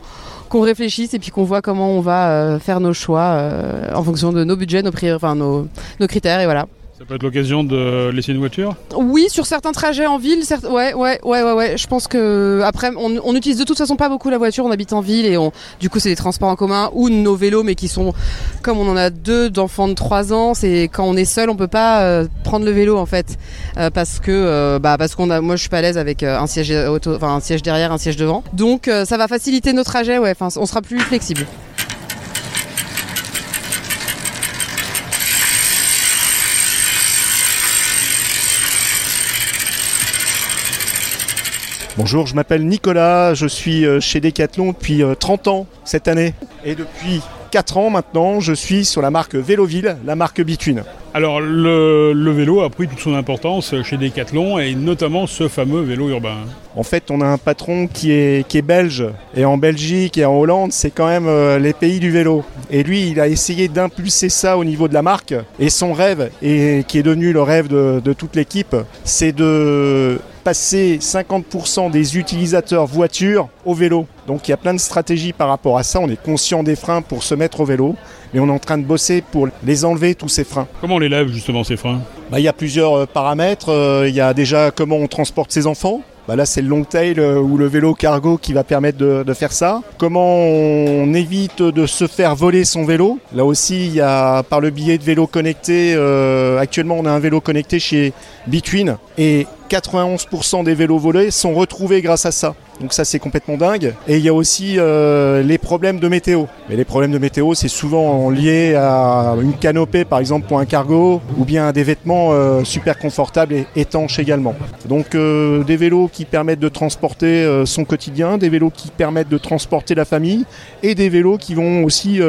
[SPEAKER 16] qu'on réfléchisse et puis qu'on voit comment on va euh, faire nos choix euh, en fonction de nos budgets, nos, priori- enfin, nos, nos critères et voilà.
[SPEAKER 6] Ça peut être l'occasion de laisser une voiture
[SPEAKER 16] Oui, sur certains trajets en ville, certes- ouais, ouais, ouais, ouais, ouais. Je pense que après, on, on utilise de toute façon pas beaucoup la voiture. On habite en ville et du coup, c'est des transports en commun ou nos vélos, mais qui sont comme on en a deux d'enfants de 3 ans. C'est quand on est seul, on peut pas euh, prendre le vélo en fait, Euh, parce que, euh, bah, parce qu'on a, moi, je suis pas à l'aise avec un siège auto, enfin un siège derrière, un siège devant. Donc, ça va faciliter nos trajets. Ouais, enfin, on sera plus flexible.
[SPEAKER 17] Bonjour, je m'appelle Nicolas, je suis euh, chez Decathlon depuis euh, 30 ans cette année. Et depuis 4 ans maintenant, je suis sur la marque Véloville, la marque Between.
[SPEAKER 6] Alors le, le vélo a pris toute son importance chez Decathlon et notamment ce fameux vélo urbain.
[SPEAKER 17] En fait, on a un patron qui est, qui est belge. Et en Belgique et en Hollande, c'est quand même euh, les pays du vélo. Et lui, il a essayé d'impulser ça au niveau de la marque. Et son rêve, et qui est devenu le rêve de, de toute l'équipe, c'est de passer 50% des utilisateurs voitures au vélo. Donc il y a plein de stratégies par rapport à ça. On est conscient des freins pour se mettre au vélo. Mais on est en train de bosser pour les enlever, tous ces freins.
[SPEAKER 6] Comment on les lève justement ces freins?
[SPEAKER 17] Bah, Il y a plusieurs euh, paramètres. Euh, Il y a déjà comment on transporte ses enfants. Bah là, c'est le long tail euh, ou le vélo cargo qui va permettre de, de faire ça. Comment on évite de se faire voler son vélo Là aussi, il y a par le biais de vélos connectés. euh, actuellement, on a un vélo connecté chez Between et 91% des vélos volés sont retrouvés grâce à ça. Donc ça c'est complètement dingue. Et il y a aussi euh, les problèmes de météo. Mais les problèmes de météo c'est souvent lié à une canopée par exemple pour un cargo ou bien à des vêtements euh, super confortables et étanches également. Donc euh, des vélos qui permettent de transporter son quotidien, des vélos qui permettent de transporter la famille et des vélos qui vont aussi,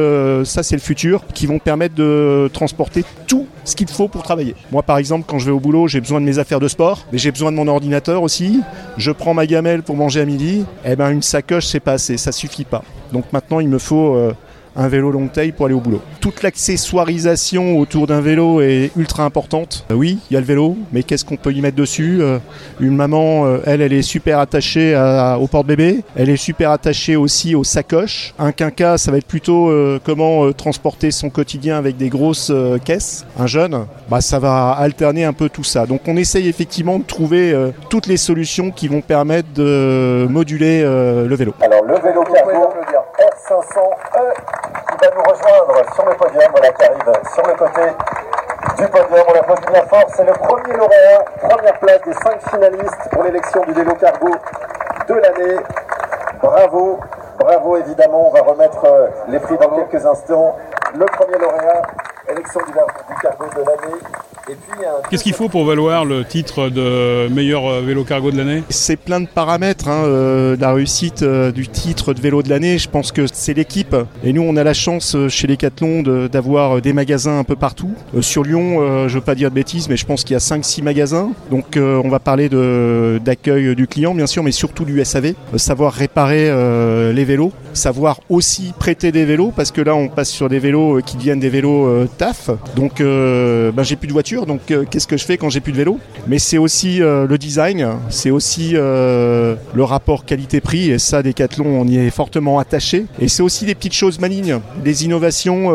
[SPEAKER 17] ça c'est le futur, qui vont permettre de transporter tout ce qu'il faut pour travailler. Moi par exemple quand je vais au boulot j'ai besoin de mes affaires de sport, mais j'ai besoin de mon ordinateur aussi. Je prends ma gamelle pour manger à midi. Eh ben une sacoche c'est pas assez, ça suffit pas. Donc maintenant il me faut euh, un vélo long tail pour aller au boulot. Toute l'accessoirisation autour d'un vélo est ultra importante. Euh, oui, il y a le vélo, mais qu'est-ce qu'on peut y mettre dessus Euh, Une maman, euh, elle, elle est super attachée au porte-bébé. Elle est super attachée aussi aux sacoches. Un quinca, ça va être plutôt comment transporter son quotidien avec des grosses caisses. Un jeune, bah, ça va alterner un peu tout ça. Donc on essaye effectivement de trouver toutes les solutions qui vont permettre de moduler le vélo.
[SPEAKER 18] Alors le vélo R500E qui va nous rejoindre sur le podium, voilà qui arrive sur le côté du podium. On l'applaudit bien fort, c'est le premier lauréat, première place des cinq finalistes pour l'élection du vélo cargo de l'année. Bravo, bravo évidemment, on va remettre euh, les prix dans quelques instants. Le premier lauréat, élection du, du cargo de l'année.
[SPEAKER 6] Qu'est-ce qu'il faut pour valoir le titre de meilleur euh, vélo cargo de l'année?
[SPEAKER 17] C'est plein de paramètres, hein, euh, la réussite euh, du titre de vélo de l'année. Je pense que c'est l'équipe. Et nous, on a la chance euh, chez Decathlon de- d'avoir des magasins un peu partout. Sur Lyon, je veux pas dire de bêtises, mais je pense qu'il y a 5-6 magasins. Donc, on va parler d'accueil du client, bien sûr, mais surtout du SAV. Savoir réparer les vélos, savoir aussi prêter des vélos, parce que là, on passe sur des vélos qui deviennent des vélos TAF. Donc, ben, j'ai plus de voiture, donc euh, qu'est-ce que je fais quand j'ai plus de vélo? Mais c'est aussi euh, le design, c'est aussi euh, le rapport qualité-prix, et ça, Decathlon, on y est fortement attaché. Et c'est aussi des petites choses malignes, des innovations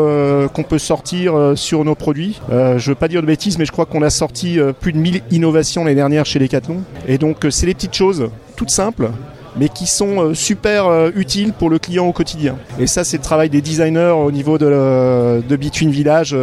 [SPEAKER 17] qu'on peut sortir sur nos produits. Je veux pas dire de bêtises, mais je crois qu'on a sorti plus de 1000 innovations l'année dernière chez Decathlon. Et donc, c'est des petites choses, toutes simples, mais qui sont super utiles pour le client au quotidien. Et ça, c'est le travail des designers au niveau de, de Between Village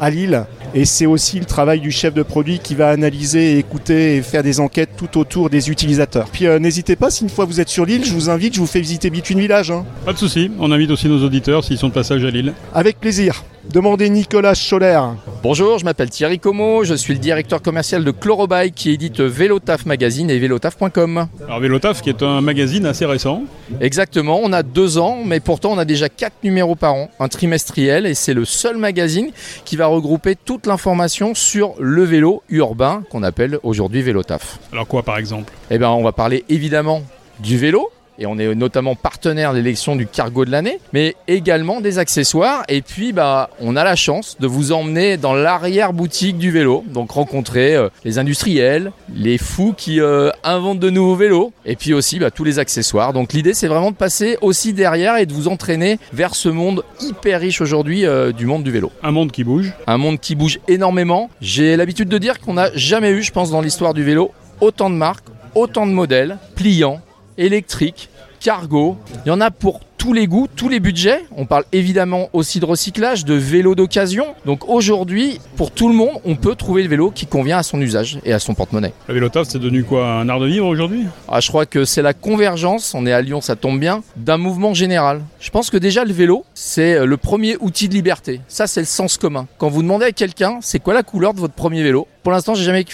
[SPEAKER 17] à Lille. Et c'est aussi le travail du chef de produit qui va analyser, écouter et faire des enquêtes tout autour des utilisateurs. Puis euh, n'hésitez pas, si une fois vous êtes sur l'île, je vous invite, je vous fais visiter Between Village. hein.
[SPEAKER 6] Pas de souci, on invite aussi nos auditeurs s'ils sont de passage à Lille.
[SPEAKER 17] Avec plaisir. Demandez Nicolas Scholler.
[SPEAKER 19] Bonjour, je m'appelle Thierry Como, je suis le directeur commercial de Chlorobike qui édite Vélotaf Magazine et vélotaf.com.
[SPEAKER 6] Alors Vélotaf qui est un magazine assez récent.
[SPEAKER 19] Exactement, on a deux ans, mais pourtant on a déjà quatre numéros par an, un trimestriel, et c'est le seul magazine qui va regrouper toute l'information sur le vélo urbain qu'on appelle aujourd'hui Vélotaf.
[SPEAKER 6] Alors quoi par exemple?
[SPEAKER 19] Eh bien, on va parler évidemment du vélo, et on est notamment partenaire de l'élection du cargo de l'année, mais également des accessoires. Et puis, bah, on a la chance de vous emmener dans l'arrière-boutique du vélo, donc rencontrer euh, les industriels, les fous qui euh, inventent de nouveaux vélos, et puis aussi bah, tous les accessoires. Donc l'idée, c'est vraiment de passer aussi derrière et de vous entraîner vers ce monde hyper riche aujourd'hui euh, du monde du vélo.
[SPEAKER 6] Un monde qui bouge.
[SPEAKER 19] Un monde qui bouge énormément. J'ai l'habitude de dire qu'on n'a jamais eu, je pense, dans l'histoire du vélo, autant de marques, autant de modèles, pliants, électriques, cargo. Il y en a pour tous les goûts, tous les budgets. On parle évidemment aussi de recyclage, de vélo d'occasion. Donc aujourd'hui, pour tout le monde, on peut trouver le vélo qui convient à son usage et à son porte-monnaie.
[SPEAKER 6] Le vélo c'est devenu quoi Un art de vivre aujourd'hui?
[SPEAKER 19] Ah, Je crois que c'est la convergence, on est à Lyon, ça tombe bien, d'un mouvement général. Je pense que déjà le vélo, c'est le premier outil de liberté. Ça, c'est le sens commun. Quand vous demandez à quelqu'un, c'est quoi la couleur de votre premier vélo? Pour l'instant, j'ai jamais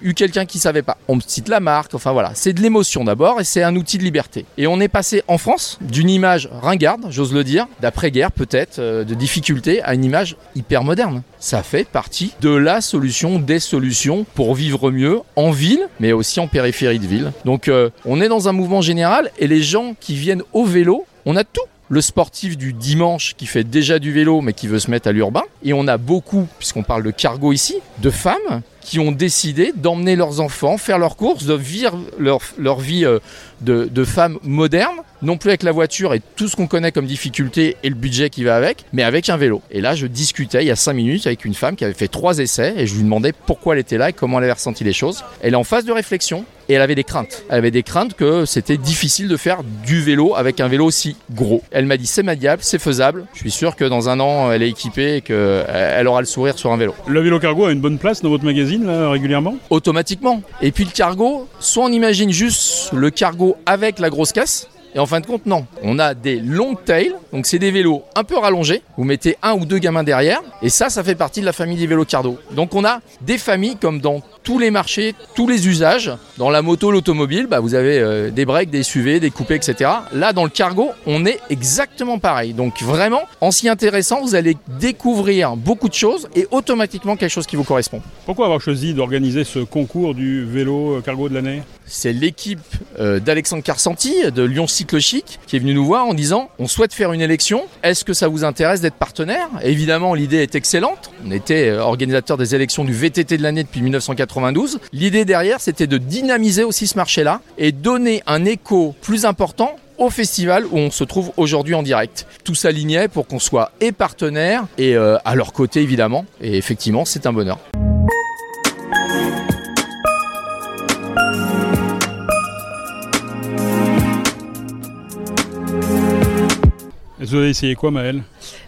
[SPEAKER 19] eu quelqu'un qui savait pas. On me cite la marque, enfin voilà. C'est de l'émotion d'abord et c'est un outil de liberté. Et on est passé en France d'une image ringarde, j'ose le dire, d'après-guerre peut-être, euh, de difficulté, à une image hyper moderne. Ça fait partie de la solution, des solutions pour vivre mieux en ville, mais aussi en périphérie de ville. Donc euh, on est dans un mouvement général et les gens qui viennent au vélo, on a tout le sportif du dimanche qui fait déjà du vélo mais qui veut se mettre à l'urbain. Et on a beaucoup, puisqu'on parle de cargo ici, de femmes qui ont décidé d'emmener leurs enfants faire leurs courses, de vivre leur, leur vie euh, de, de femmes modernes, non plus avec la voiture et tout ce qu'on connaît comme difficulté et le budget qui va avec, mais avec un vélo. Et là, je discutais il y a 5 minutes avec une femme qui avait fait trois essais et je lui demandais pourquoi elle était là et comment elle avait ressenti les choses. Elle est en phase de réflexion et elle avait des craintes. Elle avait des craintes que c'était difficile de faire du vélo avec un vélo aussi gros. Elle m'a dit c'est maniable, c'est faisable. Je suis sûr que dans un an, elle est équipée et qu'elle aura le sourire sur un vélo.
[SPEAKER 6] Le vélo cargo a une bonne place dans votre magazine? Régulièrement?
[SPEAKER 19] Automatiquement. Et puis le cargo, soit on imagine juste le cargo avec la grosse caisse, et en fin de compte, non. On a des long tails, donc c'est des vélos un peu rallongés. Vous mettez un ou deux gamins derrière, et ça, ça fait partie de la famille des vélos cardo. Donc on a des familles comme dans tous les marchés, tous les usages. Dans la moto, l'automobile, bah, vous avez euh, des breaks, des SUV, des coupés, etc. Là, dans le cargo, on est exactement pareil. Donc vraiment, en s'y intéressant, vous allez découvrir beaucoup de choses et automatiquement quelque chose qui vous correspond.
[SPEAKER 6] Pourquoi avoir choisi d'organiser ce concours du vélo cargo de l'année?
[SPEAKER 19] C'est l'équipe euh, d'Alexandre Carsanti de Lyon Cycle Chic qui est venu nous voir en disant on souhaite faire une élection. Est-ce que ça vous intéresse d'être partenaire? Évidemment, l'idée est excellente. On était euh, organisateur des élections du VTT de l'année depuis 1992. L'idée derrière, c'était de dynamiser aussi ce marché-là et donner un écho plus important au festival où on se trouve aujourd'hui en direct. Tout s'alignait pour qu'on soit et partenaire et euh, à leur côté évidemment. Et effectivement, c'est un bonheur.
[SPEAKER 6] Vous avez essayé quoi Maëlle?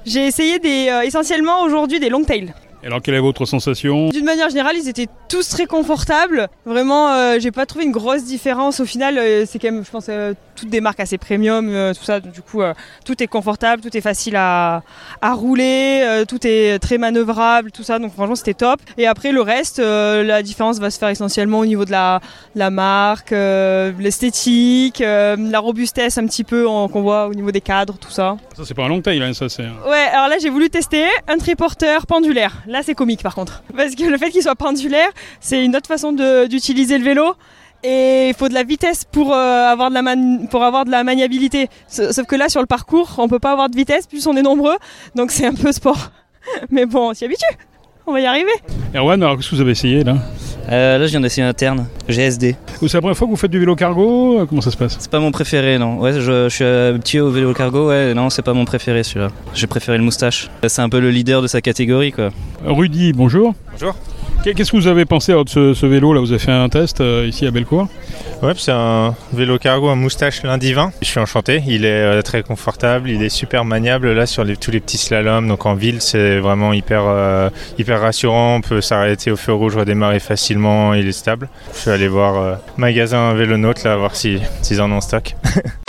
[SPEAKER 20] J'ai essayé des, euh, essentiellement aujourd'hui des long tails.
[SPEAKER 6] Alors quelle est votre sensation?
[SPEAKER 20] D'une manière générale, ils étaient tous très confortables. Vraiment, euh, j'ai pas trouvé une grosse différence. Au final, euh, c'est quand même, je pense, euh, toutes des marques assez premium, euh, tout ça. Du coup, tout est confortable, tout est facile à, à rouler, tout est très manœuvrable, tout ça. Donc franchement, c'était top. Et après, le reste, la différence va se faire essentiellement au niveau de la, la marque, l'esthétique, la robustesse un petit peu qu'on voit au niveau des cadres, tout ça.
[SPEAKER 6] Ça c'est pas un long tail, hein, ça c'est...
[SPEAKER 20] Ouais, alors là j'ai voulu tester un triporteur pendulaire. Là c'est comique par contre. Parce que le fait qu'il soit pendulaire, c'est une autre façon d'utiliser le vélo. Et il faut de la vitesse pour, euh, avoir de la avoir de la maniabilité. Sa- Sauf que là sur le parcours, on peut pas avoir de vitesse, plus on est nombreux. Donc c'est un peu sport. Mais bon, on s'y habitue. On va y arriver.
[SPEAKER 6] Erwan, alors qu'est-ce que vous avez essayé là?
[SPEAKER 21] Euh, là, je viens d'essayer un terne, GSD.
[SPEAKER 6] C'est la première fois que vous faites du vélo cargo Comment ça se passe
[SPEAKER 21] C'est pas mon préféré, non. Ouais, je, je suis habitué au vélo cargo, ouais, non, c'est pas mon préféré celui-là. J'ai préféré le moustache. C'est un peu le leader de sa catégorie, quoi.
[SPEAKER 6] Rudy, bonjour.
[SPEAKER 18] Bonjour.
[SPEAKER 6] Qu'est-ce que vous avez pensé alors, de ce, vélo là? Vous avez fait un test euh, ici à Bellecour?
[SPEAKER 18] Ouais, c'est un vélo cargo à moustache lundi 20. Je suis enchanté. Il est euh, très confortable, il est super maniable là sur tous les petits slaloms. Donc en ville, c'est vraiment hyper, euh, hyper rassurant. On peut s'arrêter au feu rouge, redémarrer facilement. Il est stable. Je suis allé voir magasin Vélonaute là, voir si- s'ils en ont en stock.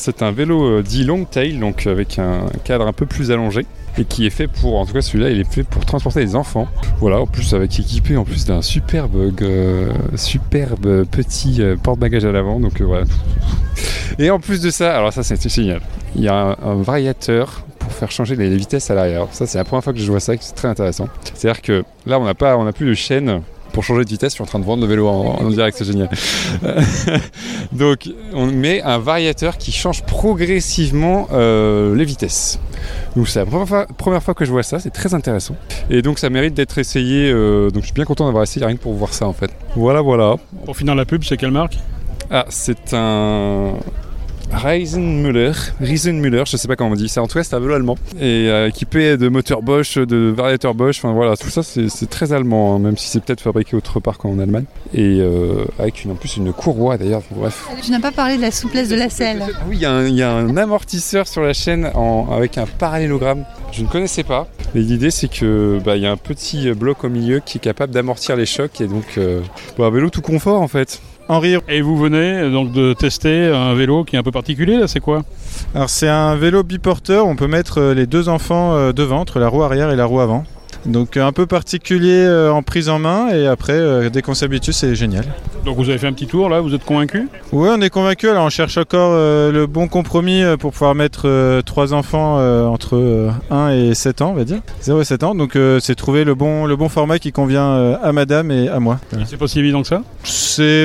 [SPEAKER 22] C'est un vélo euh, dit long tail, donc avec un cadre un peu plus allongé et qui est fait pour, en tout cas celui-là, il est fait pour transporter les enfants. Voilà, en plus avec équipé en plus d'un superbe, euh, petit euh, porte-bagages à l'avant, donc voilà. Et en plus de ça, alors ça c'est génial, il y a un, variateur pour faire changer les, les vitesses à l'arrière. Ça c'est la première fois que je vois ça, c'est très intéressant. C'est-à-dire que là on n'a pas, on n'a plus de chaîne Pour changer de vitesse, je suis en train de vendre le vélo en, en direct, c'est génial. Donc, on met un variateur qui change progressivement euh, les vitesses. Donc, c'est la première fois, première fois que je vois ça, c'est très intéressant. Et donc, ça mérite d'être essayé. euh, donc, je suis bien content d'avoir essayé rien que pour voir ça en fait. Voilà, voilà.
[SPEAKER 6] Pour finir la pub, c'est quelle marque?
[SPEAKER 22] Ah, c'est un. Reisenmüller, Riesenmüller, je sais pas comment on dit, c'est en tout cas c'est un vélo allemand et euh, équipé de moteur Bosch, de variateur Bosch, enfin voilà, tout ça c'est très allemand, hein, même si c'est peut-être fabriqué autre part qu'en Allemagne et euh, avec une, en plus une courroie d'ailleurs, bref.
[SPEAKER 23] Tu n'as pas parlé de la souplesse de la selle.
[SPEAKER 22] Ah oui, il y, a un- il y a un amortisseur sur la chaîne en- avec un parallélogramme. Je ne connaissais pas. Et l'idée, c'est que bah, il y a un petit bloc au milieu qui est capable d'amortir les chocs et donc euh, bah, un vélo tout confort en fait.
[SPEAKER 6] Henri, et vous venez donc de tester un vélo qui est un peu particulier là, c'est quoi?
[SPEAKER 24] Alors c'est un vélo biporteur, on peut mettre euh, les deux enfants euh, devant, entre la roue arrière et la roue avant. Donc euh, un peu particulier euh, en prise en main et après euh, dès qu'on s'habitue c'est génial.
[SPEAKER 6] Donc vous avez fait un petit tour là, vous êtes convaincu?
[SPEAKER 24] Oui on est convaincu, alors on cherche encore le bon compromis pour pouvoir mettre trois enfants entre euh, 1 et 7 ans on va dire, 0 et 7 ans, donc c'est trouver le bon, le bon format qui convient à madame et à moi.
[SPEAKER 6] C'est pas si évident que ça?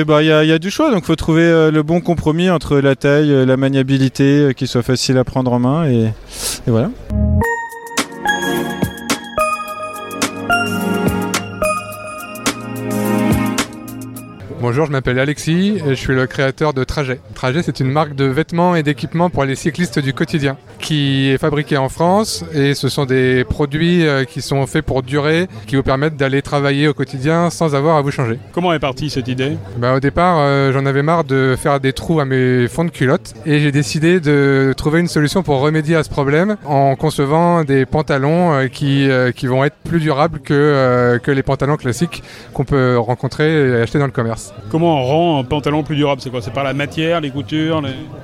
[SPEAKER 24] Bah il y, a- il y a du choix. Donc faut trouver le bon compromis entre la taille, la maniabilité, qui soit facile à prendre en main et, et voilà.
[SPEAKER 25] Bonjour, je m'appelle Alexis et je suis le créateur de Trajet. Trajet, c'est une marque de vêtements et d'équipements pour les cyclistes du quotidien qui est fabriquée en France et ce sont des produits euh, qui sont faits pour durer, qui vous permettent d'aller travailler au quotidien sans avoir à vous changer.
[SPEAKER 6] Comment est partie cette idée?
[SPEAKER 25] Bah, au départ, euh, j'en avais marre de faire des trous à mes fonds de culottes et j'ai décidé de trouver une solution pour remédier à ce problème en concevant des pantalons euh, qui, euh, qui vont être plus durables que, que les pantalons classiques qu'on peut rencontrer et acheter dans le commerce.
[SPEAKER 6] Comment on rend un pantalon plus durable C'est quoi? C'est par la matière, les coutures.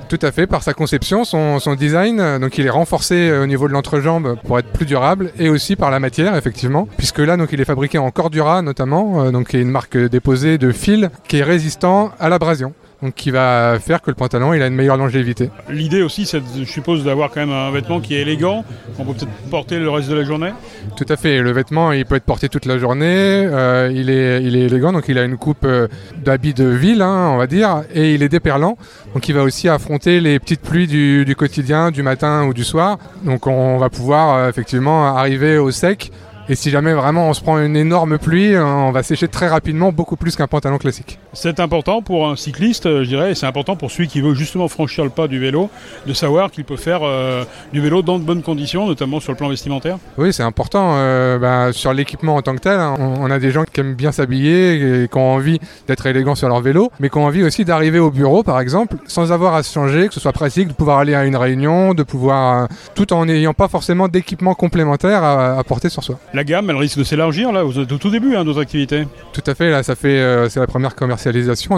[SPEAKER 25] Tout à fait, par sa conception, son, design, donc il est renforcé euh, au niveau de l'entrejambe pour être plus durable et aussi par la matière effectivement, puisque là donc il est fabriqué en Cordura notamment, euh, donc est une marque déposée de fil qui est résistant à l'abrasion. Donc qui va faire que le pantalon il a une meilleure longévité.
[SPEAKER 6] L'idée aussi, c'est, je suppose, d'avoir quand même un vêtement qui est élégant, qu'on peut peut-être porter le reste de la journée.
[SPEAKER 25] Tout à fait, le vêtement il peut être porté toute la journée, euh, il, est, il est élégant, donc il a une coupe euh, d'habit de ville, hein, on va dire, et il est déperlant, donc il va aussi affronter les petites pluies du, du quotidien, du matin ou du soir. Donc on va pouvoir euh, effectivement arriver au sec. Et si jamais vraiment on se prend une énorme pluie, on va sécher très rapidement, beaucoup plus qu'un pantalon classique.
[SPEAKER 6] C'est important pour un cycliste, euh, je dirais, et c'est important pour celui qui veut justement franchir le pas du vélo, de savoir qu'il peut faire euh, du vélo dans de bonnes conditions, notamment sur le plan vestimentaire.
[SPEAKER 25] Oui, c'est important. euh, bah, sur l'équipement en tant que tel, hein, on, on a des gens qui aiment bien s'habiller et qui ont envie d'être élégants sur leur vélo, mais qui ont envie aussi d'arriver au bureau, par exemple, sans avoir à se changer, que ce soit pratique, de pouvoir aller à une réunion, de pouvoir, euh, tout en n'ayant pas forcément d'équipement complémentaire à, à porter sur soi.
[SPEAKER 6] La gamme, elle risque de s'élargir là, au tout début hein, vos activités.
[SPEAKER 25] Tout à fait, là, ça fait, c'est la première commercialisation,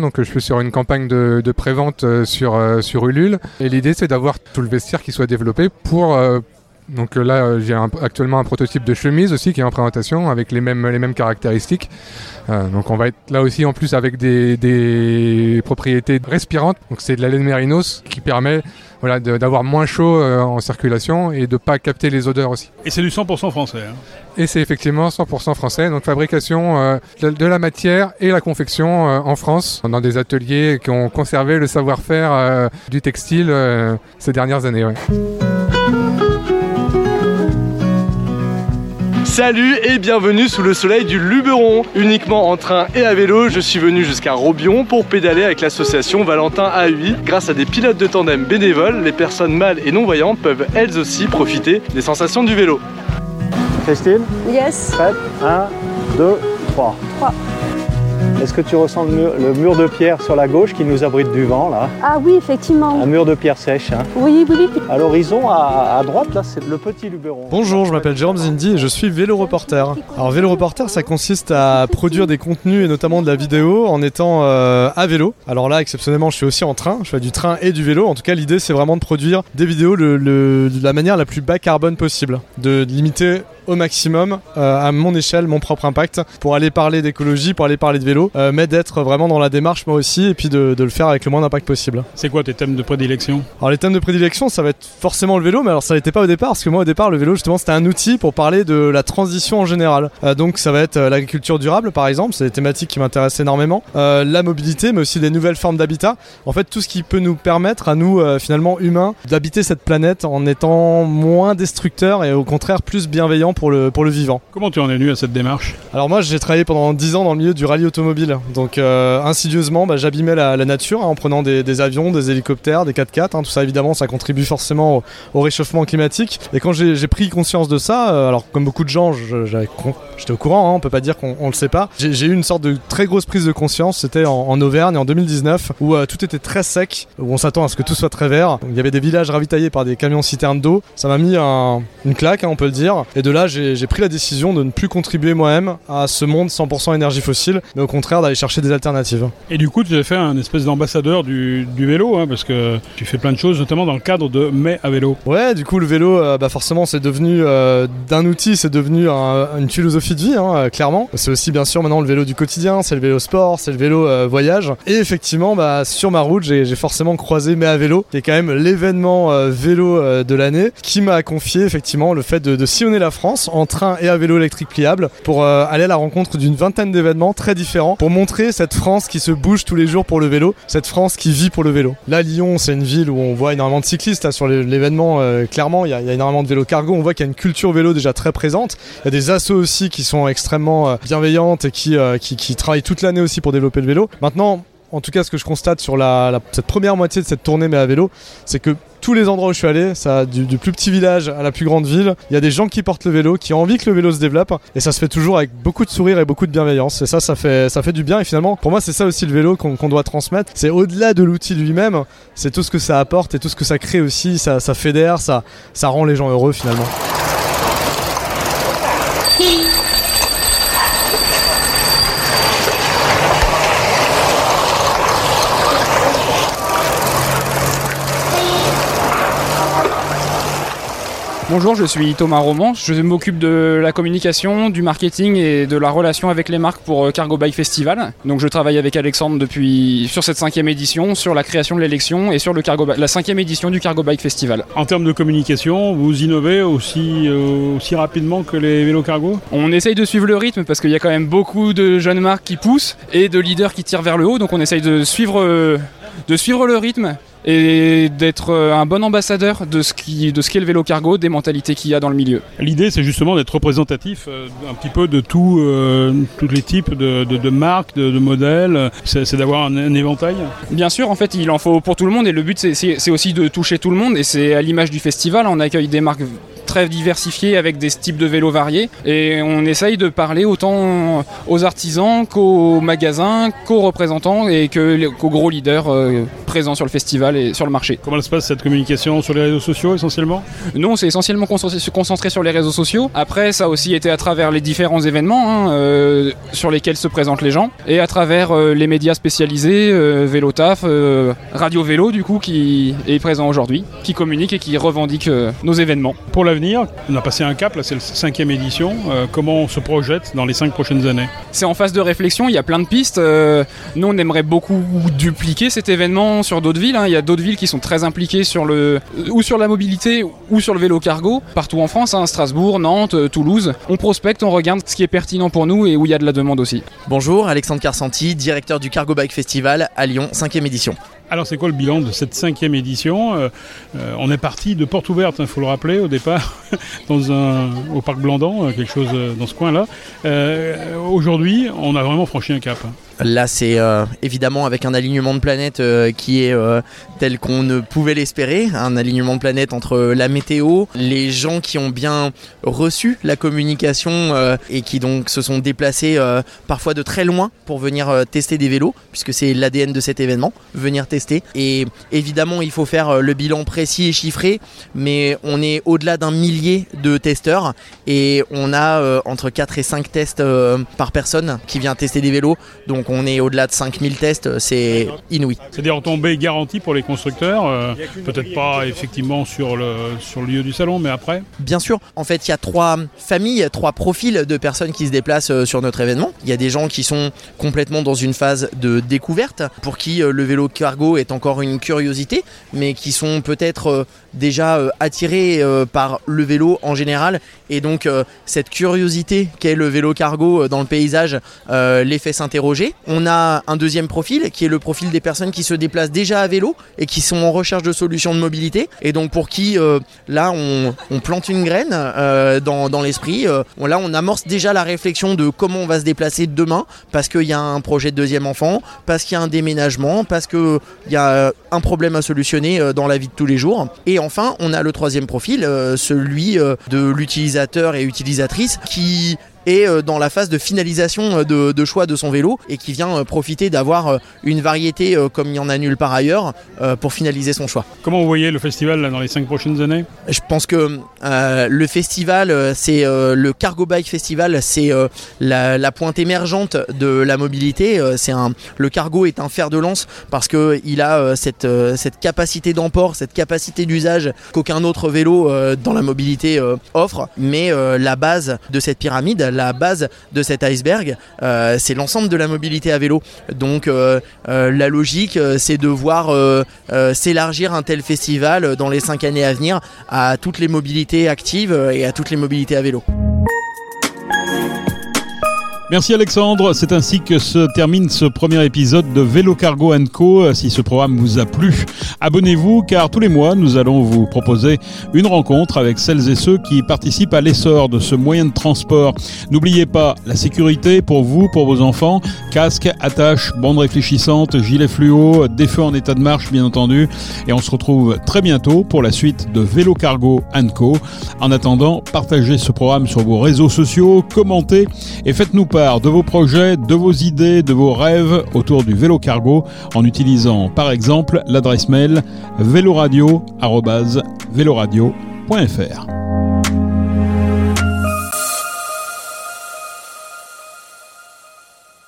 [SPEAKER 25] donc je suis sur une campagne de, de prévente euh, sur, euh, sur Ulule, et l'idée c'est d'avoir tout le vestiaire qui soit développé pour euh, donc là, j'ai actuellement un prototype de chemise aussi qui est en présentation avec les mêmes, les mêmes caractéristiques. Donc on va être là aussi en plus avec des, des propriétés respirantes. Donc c'est de la laine mérinos qui permet voilà, d'avoir moins chaud euh, en circulation et de pas capter les odeurs aussi.
[SPEAKER 6] Et c'est du 100% français. hein.
[SPEAKER 25] Et c'est effectivement 100% français, donc fabrication euh, de, la matière et la confection euh, en France, dans des ateliers qui ont conservé le savoir-faire euh, du textile ces dernières années. ouais.
[SPEAKER 26] Salut et bienvenue sous le soleil du Luberon. Uniquement en train et à vélo, je suis venu jusqu'à Robion pour pédaler avec l'association Valentin AUI. Grâce à des pilotes de tandem bénévoles, les personnes mâles et non-voyantes peuvent elles aussi profiter des sensations du vélo.
[SPEAKER 27] Christine
[SPEAKER 28] Yes.
[SPEAKER 27] Prête 1, 2, 3.
[SPEAKER 28] 3.
[SPEAKER 27] Est-ce que tu ressens le mur, le mur de pierre sur la gauche qui nous abrite du vent là?
[SPEAKER 28] Ah oui, effectivement.
[SPEAKER 27] Un mur de pierre sèche. Hein.
[SPEAKER 28] Oui, oui, oui.
[SPEAKER 27] À l'horizon, à, à droite, là, c'est le petit Luberon.
[SPEAKER 29] Bonjour, je m'appelle Jérôme Zindi et je suis vélo reporter. Alors vélo reporter, ça consiste à produire des contenus et notamment de la vidéo en étant euh, à vélo. Alors là, exceptionnellement, je suis aussi en train. Je fais du train et du vélo. En tout cas, l'idée, c'est vraiment de produire des vidéos le- le- de la manière la plus bas carbone possible, de limiter au maximum euh, à mon échelle mon propre impact pour aller parler d'écologie, pour aller parler de vélo, euh, mais d'être vraiment dans la démarche moi aussi et puis de, de le faire avec le moins d'impact possible.
[SPEAKER 6] C'est quoi tes thèmes de prédilection?
[SPEAKER 29] Alors les thèmes de prédilection, ça va être forcément le vélo, mais alors ça l'était pas au départ parce que moi au départ le vélo justement c'était un outil pour parler de la transition en général. Euh, donc ça va être l'agriculture durable par exemple, c'est des thématiques qui m'intéressent énormément. La mobilité, mais aussi des nouvelles formes d'habitat. En fait tout ce qui peut nous permettre à nous finalement humains d'habiter cette planète en étant moins destructeurs et au contraire plus bienveillants pour le, pour le vivant.
[SPEAKER 6] Comment tu en es venu à cette démarche
[SPEAKER 29] Alors moi j'ai travaillé pendant 10 ans dans le milieu du rallye automobile. Donc euh, insidieusement bah, j'abîmais la, la nature hein, en prenant des, des avions, des hélicoptères, des 4x4. hein. tout ça évidemment ça contribue forcément au, au réchauffement climatique. Et quand j'ai pris conscience de ça, euh, alors comme beaucoup de gens j'étais au courant, hein, on peut pas dire qu'on on le sait pas. J'ai eu une sorte de très grosse prise de conscience, c'était en, en Auvergne en 2019 où euh, tout était très sec, où on s'attend à ce que tout soit très vert. Donc, Il y avait des villages ravitaillés par des camions citernes d'eau. Ça m'a mis un- une claque, hein, on peut le dire. Et de là, j'ai j'ai pris la décision de ne plus contribuer moi-même à ce monde 100% énergie fossile, mais au contraire d'aller chercher des alternatives.
[SPEAKER 6] Et du coup, tu as fait un espèce d'ambassadeur du, du vélo, hein, parce que tu fais plein de choses, notamment dans le cadre de Mai à vélo.
[SPEAKER 29] Ouais, du coup, le vélo, euh, bah forcément, c'est devenu euh, d'un outil, c'est devenu un- une philosophie de vie, hein, euh, clairement. C'est aussi, bien sûr, maintenant le vélo du quotidien, c'est le vélo sport, c'est le vélo euh, voyage. Et effectivement, bah, sur ma route, j'ai forcément croisé Mais à vélo, qui est quand même l'événement vélo de l'année, qui m'a confié effectivement le fait de, de sillonner la France en train et à vélo électrique pliable pour euh, aller à la rencontre d'une vingtaine d'événements très différents pour montrer cette France qui se bouge tous les jours pour le vélo, cette France qui vit pour le vélo. Là, Lyon, c'est une ville où on voit énormément de cyclistes là, sur l'événement. euh, clairement, il y, a- énormément de vélos cargo. On voit qu'il y a une culture vélo déjà très présente. Il y a des assos aussi qui sont extrêmement euh, bienveillantes et qui, travaillent toute l'année aussi pour développer le vélo. Maintenant, en tout cas, ce que je constate sur la- cette première moitié de cette tournée mais à vélo, c'est que tous les endroits où je suis allé, ça, du, plus petit village à la plus grande ville, il y a des gens qui portent le vélo, qui ont envie que le vélo se développe, et ça se fait toujours avec beaucoup de sourire et beaucoup de bienveillance. Et ça, ça fait, ça fait du bien. Et finalement, pour moi, c'est ça aussi le vélo qu'on qu'on doit transmettre. C'est au-delà de l'outil lui-même, c'est tout ce que ça apporte et tout ce que ça crée aussi. Ça, ça fédère, ça, ça rend les gens heureux finalement.
[SPEAKER 30] Bonjour, je suis Thomas Roman. Je m'occupe de la communication, du marketing et de la relation avec les marques pour euh, Cargo Bike Festival. Donc je travaille avec Alexandre depuis sur cette cinquième édition, sur la création de l'élection et sur le Cargo la cinquième édition du Cargo Bike Festival.
[SPEAKER 6] En termes de communication, vous innovez aussi, euh, aussi rapidement que les vélos cargo?
[SPEAKER 30] On essaye de suivre le rythme parce qu'il y a quand même beaucoup de jeunes marques qui poussent et de leaders qui tirent vers le haut. Donc on essaye de suivre, euh, de suivre le rythme et d'être euh, un bon ambassadeur de ce qui de ce qu'est le vélo cargo, des mentalités qu'il y a dans le milieu.
[SPEAKER 6] L'idée, c'est justement d'être représentatif euh, un petit peu de tout, euh, tous les types de, de- de marques, de, de modèles. C'est d'avoir un, un éventail.
[SPEAKER 30] Bien sûr, en fait, il en faut pour tout le monde et le but c'est aussi de toucher tout le monde et c'est à l'image du festival, on accueille des marques très diversifiées avec des types de vélos variés et on essaye de parler autant aux artisans qu'aux magasins, qu'aux représentants et que qu'aux gros leaders euh, présents sur le festival et sur le marché.
[SPEAKER 6] Comment se passe cette communication sur les réseaux sociaux essentiellement?
[SPEAKER 30] Nous, on s'est essentiellement concentré, sur les réseaux sociaux. Après, ça a aussi été à travers les différents événements hein, euh, sur lesquels se présentent les gens et à travers euh, les médias spécialisés, euh, Vélotaf, euh, Radio Vélo, du coup, qui est présent aujourd'hui, qui communique et qui revendique nos événements.
[SPEAKER 6] Pour l'avenir, on a passé un cap, là c'est la cinquième édition. Euh, comment on se projette dans les cinq prochaines années
[SPEAKER 30] C'est en phase de réflexion, il y a plein de pistes. Euh, nous, on aimerait beaucoup dupliquer cet événement sur d'autres villes. hein. Il y a d'autres villes qui sont très impliquées sur le, ou sur la mobilité ou sur le vélo cargo, partout en France, hein, Strasbourg, Nantes, euh, Toulouse. On prospecte, on regarde ce qui est pertinent pour nous et où il y a de la demande aussi.
[SPEAKER 31] Bonjour, Alexandre Carsanti, directeur du Cargo Bike Festival à Lyon, 5ème édition.
[SPEAKER 6] Alors c'est quoi le bilan de cette cinquième édition Euh, euh, On est parti de porte ouverte, il faut le rappeler, au départ, au parc Blandan, euh, quelque chose dans ce coin-là. Aujourd'hui, on a vraiment franchi un cap.
[SPEAKER 31] Là, c'est euh, évidemment avec un alignement de planètes euh, qui est euh, tel qu'on ne pouvait l'espérer. Un alignement de planètes entre la météo, les gens qui ont bien reçu la communication euh, et qui donc se sont déplacés parfois de très loin pour venir tester des vélos, puisque c'est l'ADN de cet événement, venir tester. Et évidemment, il faut faire le bilan précis et chiffré, mais on est au-delà d'un millier de testeurs et on a entre 4 et 5 tests par personne qui vient tester des vélos. Donc on est au-delà de 5000 tests, c'est inouï.
[SPEAKER 2] C'est des retombées garanties pour les constructeurs, euh, peut-être pas effectivement sur le, sur le lieu du salon, mais après
[SPEAKER 31] Bien sûr, en fait, il y a trois familles, trois profils de personnes qui se déplacent euh, sur notre événement. Il y a des gens qui sont complètement dans une phase de découverte, pour qui euh, le vélo cargo est encore une curiosité, mais qui sont peut-être euh, déjà euh, attirés euh, par le vélo en général. Et donc, euh, cette curiosité qu'est le vélo cargo euh, dans le paysage euh, les fait s'interroger. On a un deuxième profil qui est le profil des personnes qui se déplacent déjà à vélo et qui sont en recherche de solutions de mobilité. Et donc, pour qui, euh, là, on, plante une graine euh, dans, l'esprit. Euh, là, on amorce déjà la réflexion de comment on va se déplacer demain parce qu'il y a un projet de deuxième enfant, parce qu'il y a un déménagement, parce qu'il y a un problème à solutionner dans la vie de tous les jours. Et enfin, on a le troisième profil, celui de l'utilisateur et utilisatrice qui est euh, dans la phase de finalisation euh, de, de choix de son vélo et qui vient euh, profiter d'avoir une variété comme il n'y en a nulle part ailleurs pour finaliser son choix.
[SPEAKER 2] Comment vous voyez le festival là, dans les cinq prochaines années?
[SPEAKER 31] Je pense que euh, le festival, c'est euh, le Cargo Bike Festival, c'est euh, la, la pointe émergente de la mobilité. C'est un, le cargo est un fer de lance parce que il a cette, cette capacité d'emport, cette capacité d'usage qu'aucun autre vélo dans la mobilité offre. Mais la base de cette pyramide, la base de cet iceberg, euh, c'est l'ensemble de la mobilité à vélo. Donc euh, euh, la logique, c'est de voir s'élargir un tel festival dans les cinq années à venir à toutes les mobilités actives et à toutes les mobilités à vélo.
[SPEAKER 2] Merci Alexandre, c'est ainsi que se termine ce premier épisode de Vélo Cargo Co. Si ce programme vous a plu, abonnez-vous car tous les mois nous allons vous proposer une rencontre avec celles et ceux qui participent à l'essor de ce moyen de transport. N'oubliez pas la sécurité pour vous, pour vos enfants, casque, attache, bande réfléchissante, gilet fluo, des feux en état de marche bien entendu et on se retrouve très bientôt pour la suite de Vélo Cargo Co. En attendant, partagez ce programme sur vos réseaux sociaux, commentez et faites-nous de vos projets, de vos idées, de vos rêves autour du vélo cargo en utilisant par exemple l'adresse mail véloradio@véloradio.fr.